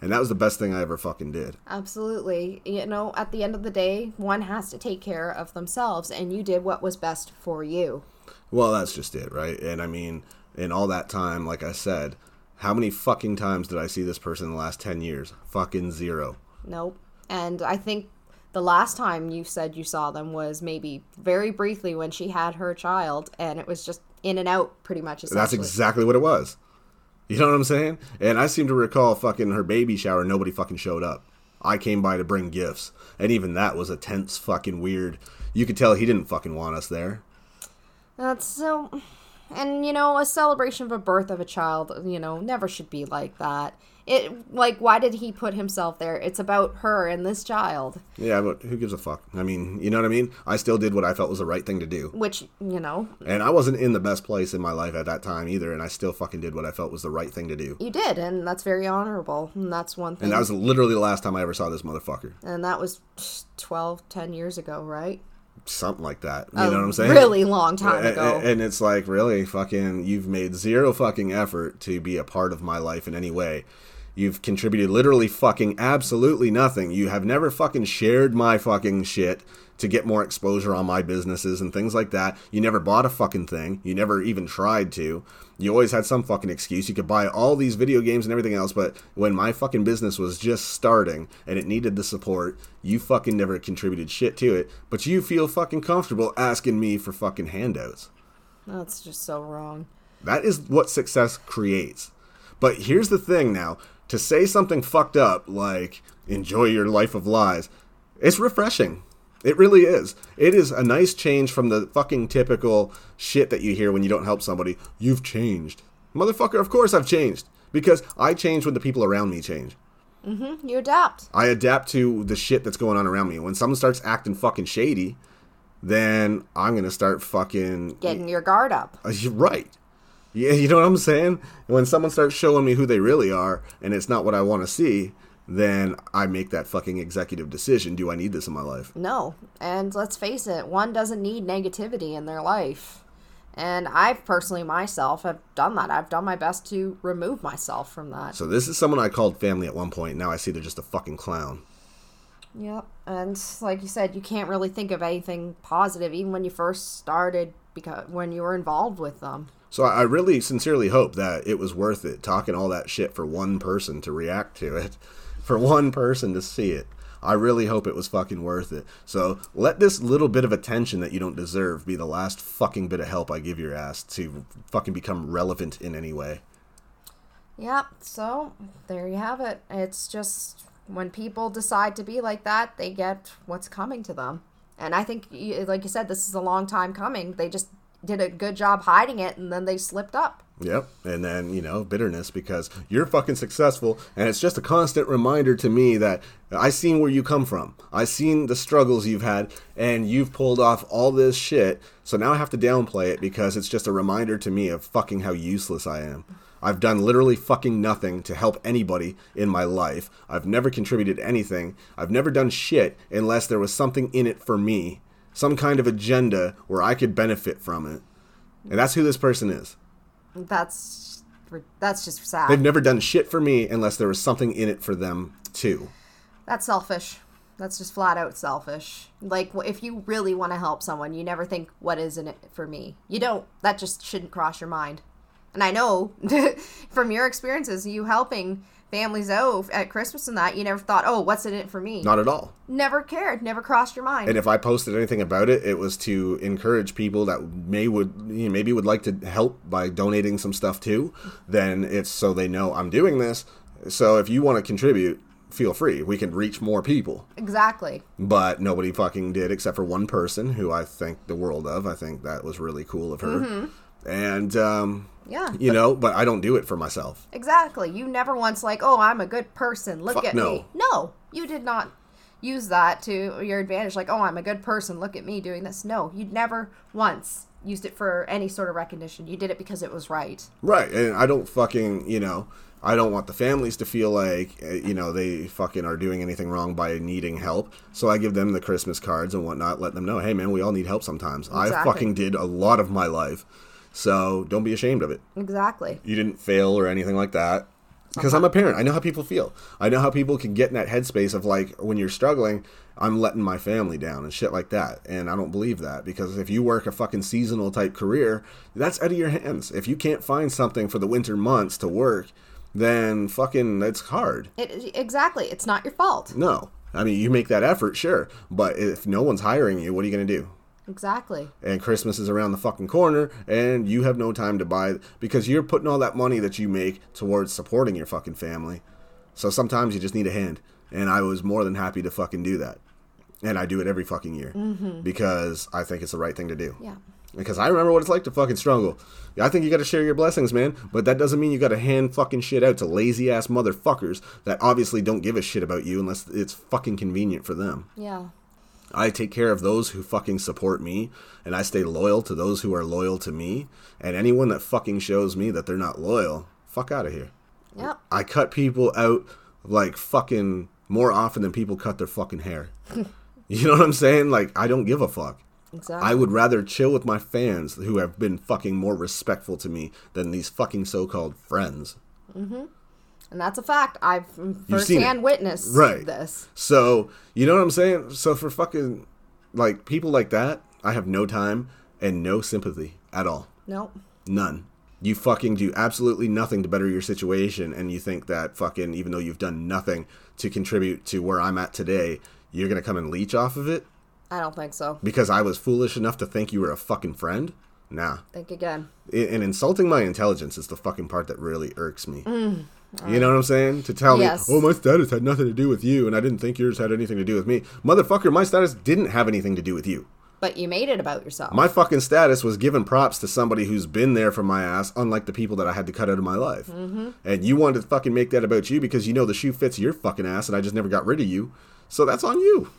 and that was the best thing I ever fucking did. Absolutely. You know, at the end of the day, one has to take care of themselves, and you did what was best for you. Well, that's just it, right? And I mean, in all that time, like I said, how many fucking times did I see this person in the last ten years? Fucking zero. Nope. And I think the last time you said you saw them was maybe very briefly when she had her child, and it was just in and out pretty much. That's exactly what it was. You know what I'm saying? And I seem to recall fucking her baby shower, nobody fucking showed up. I came by to bring gifts, and even that was a tense fucking weird. You could tell he didn't fucking want us there. That's so. And you know, a celebration of a birth of a child, you know, never should be like that. It like why did he put himself there? It's about her and this child, Yeah, but who gives a fuck? I mean, you know what I mean? I still did what I felt was the right thing to do. which, you know, And I wasn't in the best place in my life at that time either, and I still fucking did what I felt was the right thing to do. you did, and that's very honorable. And that's one thing. And that was literally the last time I ever saw this motherfucker. and that was 12, 10 years ago, right? Something like that. You know what I'm saying? Really long time ago. a- And it's like, really, fucking, you've made zero fucking effort to be a part of my life in any way. You've contributed literally fucking absolutely nothing. You have never fucking shared my fucking shit to get more exposure on my businesses and things like that. You never bought a fucking thing. You never even tried to. You always had some fucking excuse. You could buy all these video games and everything else, but when my fucking business was just starting and it needed the support, you fucking never contributed shit to it. But you feel fucking comfortable asking me for fucking handouts. that's just so wrong. That is what success creates. But here's the thing now to say something fucked up like enjoy your life of lies, it's refreshing. It really is. It is a nice change from the fucking typical shit that you hear when you don't help somebody. You've changed. Motherfucker, of course I've changed. Because I change when the people around me change. Mm-hmm. You adapt. I adapt to the shit that's going on around me. When someone starts acting fucking shady, then I'm gonna start fucking Getting your guard up. uh, You're right. Yeah, you know what I'm saying? When someone starts showing me who they really are and it's not what I want to see, then I make that fucking executive decision. Do I need this in my life? No. And let's face it, one doesn't need negativity in their life. And I've personally myself have done that. I've done my best to remove myself from that. So this is someone I called family at one point. Now I see they're just a fucking clown. Yep. And like you said, you can't really think of anything positive even when you first started because when you were involved with them. So I really sincerely hope that it was worth it talking all that shit for one person to react to it, for one person to see it. I really hope it was fucking worth it. So let this little bit of attention that you don't deserve be the last fucking bit of help I give your ass to fucking become relevant in any way. Yep. So there you have it. It's just when people decide to be like that, they get what's coming to them. And I think, like you said, this is a long time coming. They just did a good job hiding it and then they slipped up. Yep. And then, you know, bitterness because you're fucking successful. And it's just a constant reminder to me that I seen where you come from. I seen the struggles you've had and you've pulled off all this shit. So now I have to downplay it because it's just a reminder to me of fucking how useless I am. I've done literally fucking nothing to help anybody in my life. I've never contributed anything. I've never done shit unless there was something in it for me. Some kind of agenda where I could benefit from it. And that's who this person is. That's that's just sad. They've never done shit for me unless there was something in it for them too. That's selfish. That's just flat out selfish. Like if you really want to help someone, you never think what is in it for me. You don't. That just shouldn't cross your mind. And I know from your experiences, you helping families out at Christmas and that, you never thought, "Oh, what's in it for me?" Not at all. Never cared. Never crossed your mind. And if I posted anything about it, it was to encourage people that may would you know, maybe would like to help by donating some stuff too. Then it's so they know I'm doing this. So if you want to contribute, feel free. We can reach more people. exactly. But nobody fucking did except for one person who I think the world of. I think that was really cool of her. And um, Yeah. you know, but I don't do it for myself. Exactly. You never once like, "Oh, I'm a good person. Look Fuck at no. me." No, you did not use that to your advantage like, "Oh, I'm a good person. Look at me doing this." No, you never once used it for any sort of recognition. You did it because it was right. Right, and I don't fucking, you know, I don't want the families to feel like, uh, you know, they fucking are doing anything wrong by needing help. So I give them the Christmas cards and whatnot, let them know, hey man, we all need help sometimes. I fucking did a lot of my life, so don't be ashamed of it. Exactly. You didn't fail or anything like that. Because uh-huh. I'm a parent, I know how people feel. I know how people can get in that headspace of like, when you're struggling, I'm letting my family down and shit like that. And I don't believe that because if you work a fucking seasonal type career, that's out of your hands. If you can't find something for the winter months to work, then fucking it's hard. It exactly. It's not your fault. No. I mean, you make that effort, sure. But if no one's hiring you, what are you going to do? Exactly. and Christmas is around the fucking corner, and you have no time to buy because you're putting all that money that you make towards supporting your fucking family. So sometimes you just need a hand, and I was more than happy to fucking do that, and I do it every fucking year mm-hmm. because I think it's the right thing to do. Yeah. Because I remember what it's like to fucking struggle. I think you got to share your blessings, man. But that doesn't mean you got to hand fucking shit out to lazy ass motherfuckers that obviously don't give a shit about you unless it's fucking convenient for them. Yeah. I take care of those who fucking support me, and I stay loyal to those who are loyal to me. And anyone that fucking shows me that they're not loyal, fuck out of here. Yep. I cut people out like fucking more often than people cut their fucking hair. you know what I'm saying? Like, I don't give a fuck. Exactly. I would rather chill with my fans who have been fucking more respectful to me than these fucking so called friends. Mm-hmm. And that's a fact. I've firsthand it. witnessed Right. this. So, you know what I'm saying? So, for fucking, like, people like that, I have no time and no sympathy at all. Nope. None. You fucking do absolutely nothing to better your situation, and you think that fucking, even though you've done nothing to contribute to where I'm at today, you're gonna come and leech off of it I don't think so. because I was foolish enough to think you were a fucking friend? Nah. Think again. And insulting my intelligence is the fucking part that really irks me. Mm. You know what I'm saying? To tell Yes. me, oh, my status had nothing to do with you, and I didn't think yours had anything to do with me. Motherfucker, my status didn't have anything to do with you. But you made it about yourself. My fucking status was giving props to somebody who's been there for my ass, unlike the people that I had to cut out of my life. Mm-hmm. And you wanted to fucking make that about you because you know the shoe fits your fucking ass, and I just never got rid of you. So that's on you.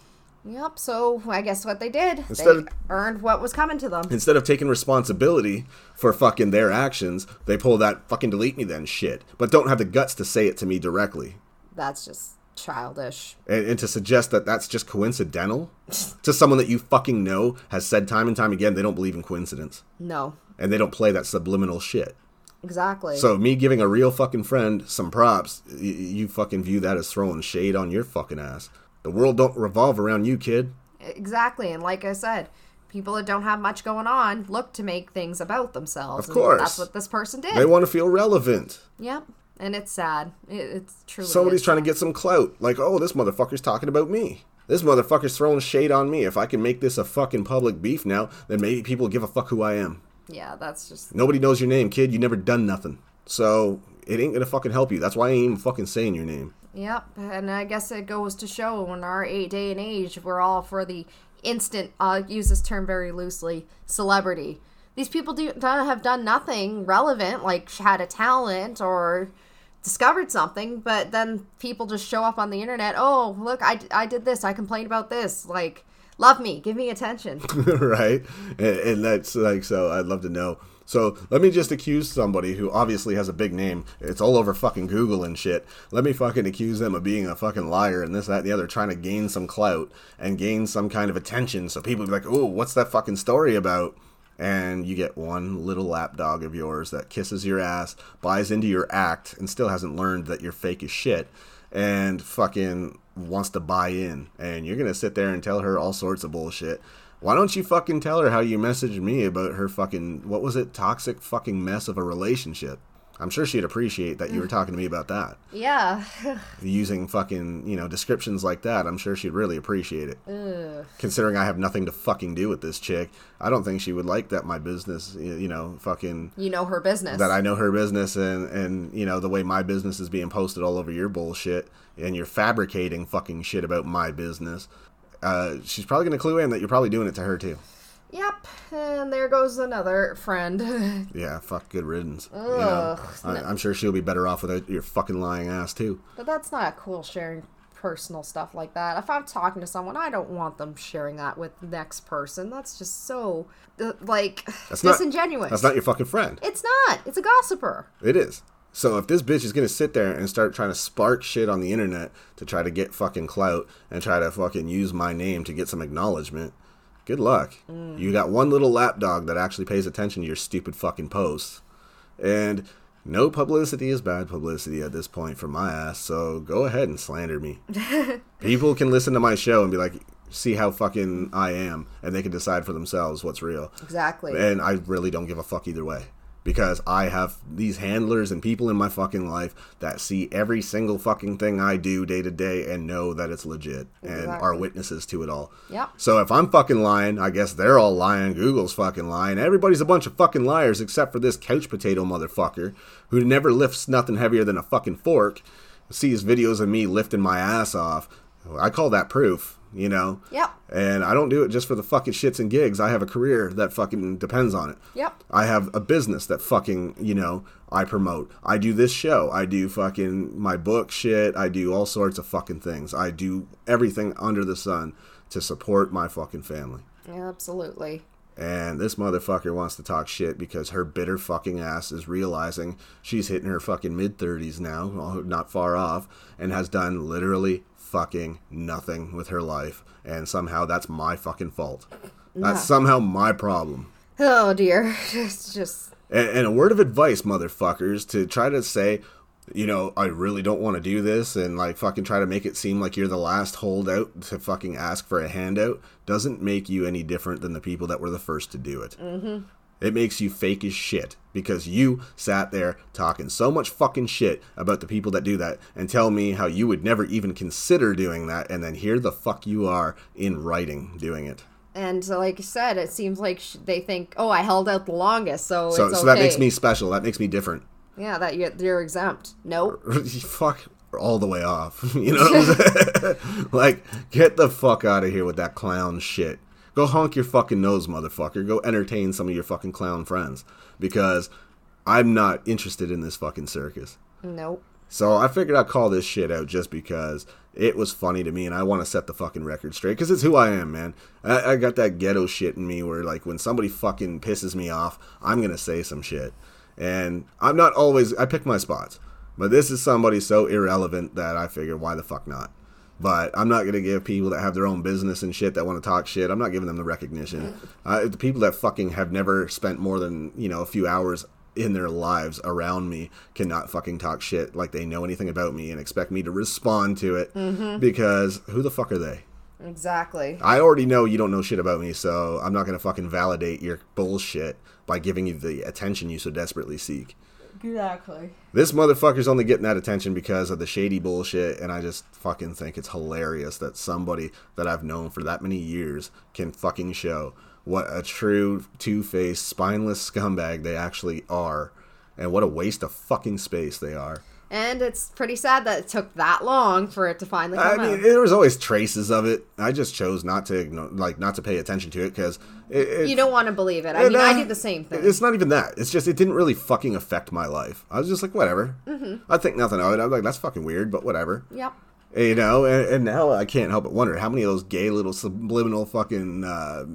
Yep. So I guess what they did, Instead they of- earned what was coming to them. Instead of taking responsibility for fucking their actions, they pull that fucking delete me then shit. But don't have the guts to say it to me directly. That's just childish. And, and to suggest that that's just coincidental to someone that you fucking know has said time and time again they don't believe in coincidence. No. And they don't play that subliminal shit. Exactly. So me giving a real fucking friend some props, y- you fucking view that as throwing shade on your fucking ass. The world don't revolve around you, kid. exactly. And like I said, people that don't have much going on look to make things about themselves. Of course. That's what this person did. They want to feel relevant. Yep. And it's sad. It, it's truly. Somebody's trying to get some clout. Like, oh, this motherfucker's talking about me. This motherfucker's throwing shade on me. If I can make this a fucking public beef now, then maybe people give a fuck who I am. Yeah, that's just. Nobody knows your name, kid. You never done nothing. So it ain't gonna fucking help you. That's why I ain't even fucking saying your name. Yep. And I guess it goes to show in our day and age, we're all for the instant, I'll use this term very loosely, celebrity. These people do have done nothing relevant, like had a talent or discovered something, but then people just show up on the internet. Oh, look, I, I did this. I complained about this. Like, love me, give me attention. right? And, and that's like, so I'd love to know. So let me just accuse somebody who obviously has a big name. It's all over fucking Google and shit. Let me fucking accuse them of being a fucking liar and this, that, and the other, trying to gain some clout and gain some kind of attention. So people be like, oh, what's that fucking story about? And you get one little lapdog of yours that kisses your ass, buys into your act, and still hasn't learned that you're fake as shit, and fucking wants to buy in. And you're gonna sit there and tell her all sorts of bullshit. Why don't you fucking tell her how you messaged me about her fucking what was it toxic fucking mess of a relationship? I'm sure she'd appreciate that you were talking to me about that. yeah. Using fucking, you know, descriptions like that, I'm sure she'd really appreciate it. Ugh. Considering I have nothing to fucking do with this chick, I don't think she would like that my business, you know, fucking You know her business. that I know her business and and you know the way my business is being posted all over your bullshit and you're fabricating fucking shit about my business. Uh, she's probably gonna clue in that you're probably doing it to her too. Yep. And there goes another friend. Yeah, fuck, good riddance. you know, Ugh, I, no. I'm sure she'll be better off without your fucking lying ass too. but that's not cool sharing personal stuff like that. If I'm talking to someone, I don't want them sharing that with the next person. That's just so uh, like That's not disingenuous. That's not your fucking friend. It's not. It's a gossiper. It is. So if this bitch is gonna sit there and start trying to spark shit on the internet to try to get fucking clout and try to fucking use my name to get some acknowledgement, good luck. You got one little lapdog that actually pays attention to your stupid fucking posts. And no publicity is bad publicity at this point for my ass, so go ahead and slander me. People can listen to my show and be like, see how fucking I am, and they can decide for themselves what's real. Exactly. And I really don't give a fuck either way. Because I have these handlers and people in my fucking life that see every single fucking thing I do day to day and know that it's legit and are witnesses to it all. Yep. So if I'm fucking lying, I guess they're all lying. Google's fucking lying. Everybody's a bunch of fucking liars except for this couch potato motherfucker who never lifts nothing heavier than a fucking fork. Sees videos of me lifting my ass off. I call that proof, you know? Yep. And I don't do it just for the fucking shits and gigs. I have a career that fucking depends on it. Yep. I have a business that fucking, you know, I promote. I do this show. I do fucking my book shit. I do all sorts of fucking things. I do everything under the sun to support my fucking family. Yeah, absolutely. And this motherfucker wants to talk shit because her bitter fucking ass is realizing she's hitting her fucking mid 30s now, not far off, and has done literally fucking nothing with her life. And somehow that's my fucking fault. That's somehow my problem. Oh dear. It's just And, and a word of advice, motherfuckers, to try to say, you know, I really don't want to do this and like fucking try to make it seem like you're the last holdout to fucking ask for a handout doesn't make you any different than the people that were the first to do it. Mm-hmm. It makes you fake as shit because you sat there talking so much fucking shit about the people that do that and tell me how you would never even consider doing that, and then here the fuck you are in writing doing it. and so like you said, it seems like sh- they think, oh, I held out the longest, so, So, it's so that makes me special. That makes me different. yeah, that you're, you're exempt. Nope. fuck all the way off. You know what I'm saying? like, get the fuck out of here with that clown shit. Go honk your fucking nose, motherfucker. Go entertain some of your fucking clown friends. Because I'm not interested in this fucking circus. Nope. So I figured I'd call this shit out just because it was funny to me and I want to set the fucking record straight because it's who I am, man. I, I got that ghetto shit in me where, like, when somebody fucking pisses me off, I'm going to say some shit. And I'm not always, I pick my spots. But this is somebody so irrelevant that I figured, why the fuck not? But I'm not going to give people that have their own business and shit that want to talk shit, I'm not giving them the recognition. Uh, the people that fucking have never spent more than, you know, a few hours in their lives around me cannot fucking talk shit like they know anything about me and expect me to respond to it because who the fuck are they? Exactly. I already know you don't know shit about me, so I'm not gonna fucking validate your bullshit by giving you the attention you so desperately seek. Exactly. This motherfucker's only getting that attention because of the shady bullshit, and I just fucking think it's hilarious that somebody that I've known for that many years can fucking show what a true two faced, spineless scumbag they actually are, and what a waste of fucking space they are And it's pretty sad that it took that long for it to finally come I mean, out. there was always traces of it. I just chose not to ignore, like, not to pay attention to it because you don't want to believe it. I mean, I uh, did the same thing. It's not even that. It's just it didn't really fucking affect my life. I was just like, whatever. Mm-hmm. I think nothing of it. I'm like, that's fucking weird, but whatever. Yep. You know, and, and now I can't help but wonder how many of those gay little subliminal fucking uh,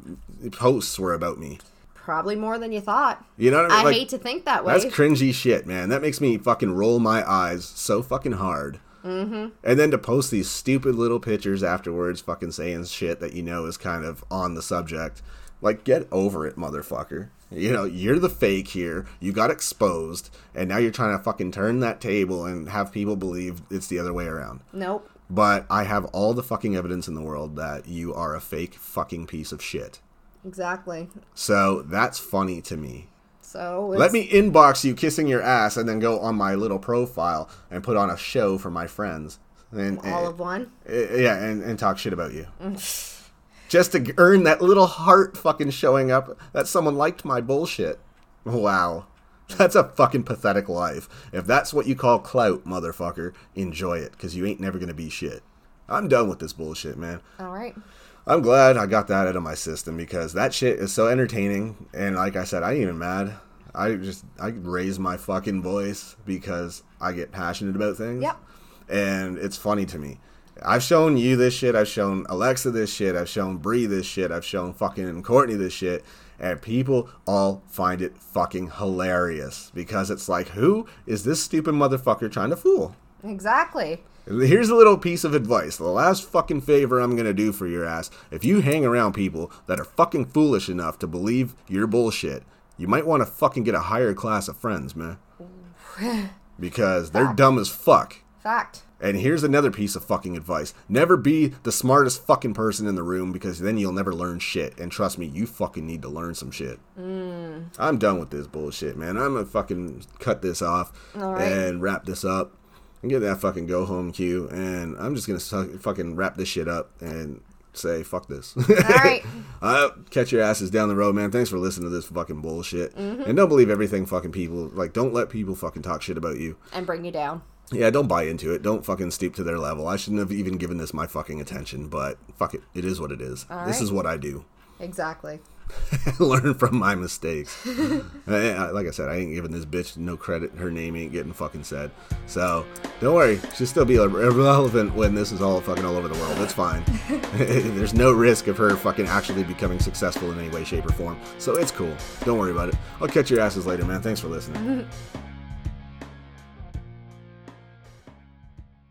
posts were about me. Probably more than you thought. You know what I I? Like, hate to think that way. That's cringy shit, man. That makes me fucking roll my eyes so fucking hard. Mm-hmm. And then to post these stupid little pictures afterwards, fucking saying shit that you know is kind of on the subject. Like, get over it, motherfucker. You know, you're the fake here. You got exposed, and now you're trying to fucking turn that table and have people believe it's the other way around. nope. But I have all the fucking evidence in the world that you are a fake fucking piece of shit. Exactly. So that's funny to me. So Let me inbox you kissing your ass and then go on my little profile and put on a show for my friends. And, all of one. uh, yeah, and, and talk shit about you. Just to earn that little heart fucking showing up that someone liked my bullshit. Wow. That's a fucking pathetic life. If that's what you call clout, motherfucker, enjoy it, because you ain't never gonna be shit. I'm done with this bullshit, man. All right. I'm glad I got that out of my system because that shit is so entertaining. And like I said, I ain't even mad. I just I raise my fucking voice because I get passionate about things. Yep. And it's funny to me. I've shown you this shit. I've shown Alexa this shit. I've shown Bree this shit. I've shown fucking Courtney this shit. And people all find it fucking hilarious because it's like, who is this stupid motherfucker trying to fool? Exactly. Here's a little piece of advice. The last fucking favor I'm gonna do for your ass. If you hang around people that are fucking foolish enough to believe your bullshit, you might want to fucking get a higher class of friends, man. Because they're dumb as fuck. Fact. And here's another piece of fucking advice. Never be the smartest fucking person in the room because then you'll never learn shit. And trust me, you fucking need to learn some shit. Mm. I'm done with this bullshit, man. I'm gonna fucking cut this off right. and wrap this up get that fucking go home cue. And I'm just gonna su- fucking wrap this shit up and say fuck this. All right. Uh, catch your asses down the road, man. Thanks for listening to this fucking bullshit. Mm-hmm. And don't believe everything fucking people like. Don't let people fucking talk shit about you. and bring you down. Yeah, don't buy into it. Don't fucking steep to their level. I shouldn't have even given this my fucking attention, but fuck it. It is what it is. All this right. is what I do. Exactly. Learn from my mistakes. Like I said, I ain't giving this bitch no credit. Her name ain't getting fucking said. So don't worry. She'll still be irrelevant when this is all fucking all over the world. It's fine. There's no risk of her fucking actually becoming successful in any way, shape, or form. So it's cool. Don't worry about it. I'll catch your asses later, man. Thanks for listening.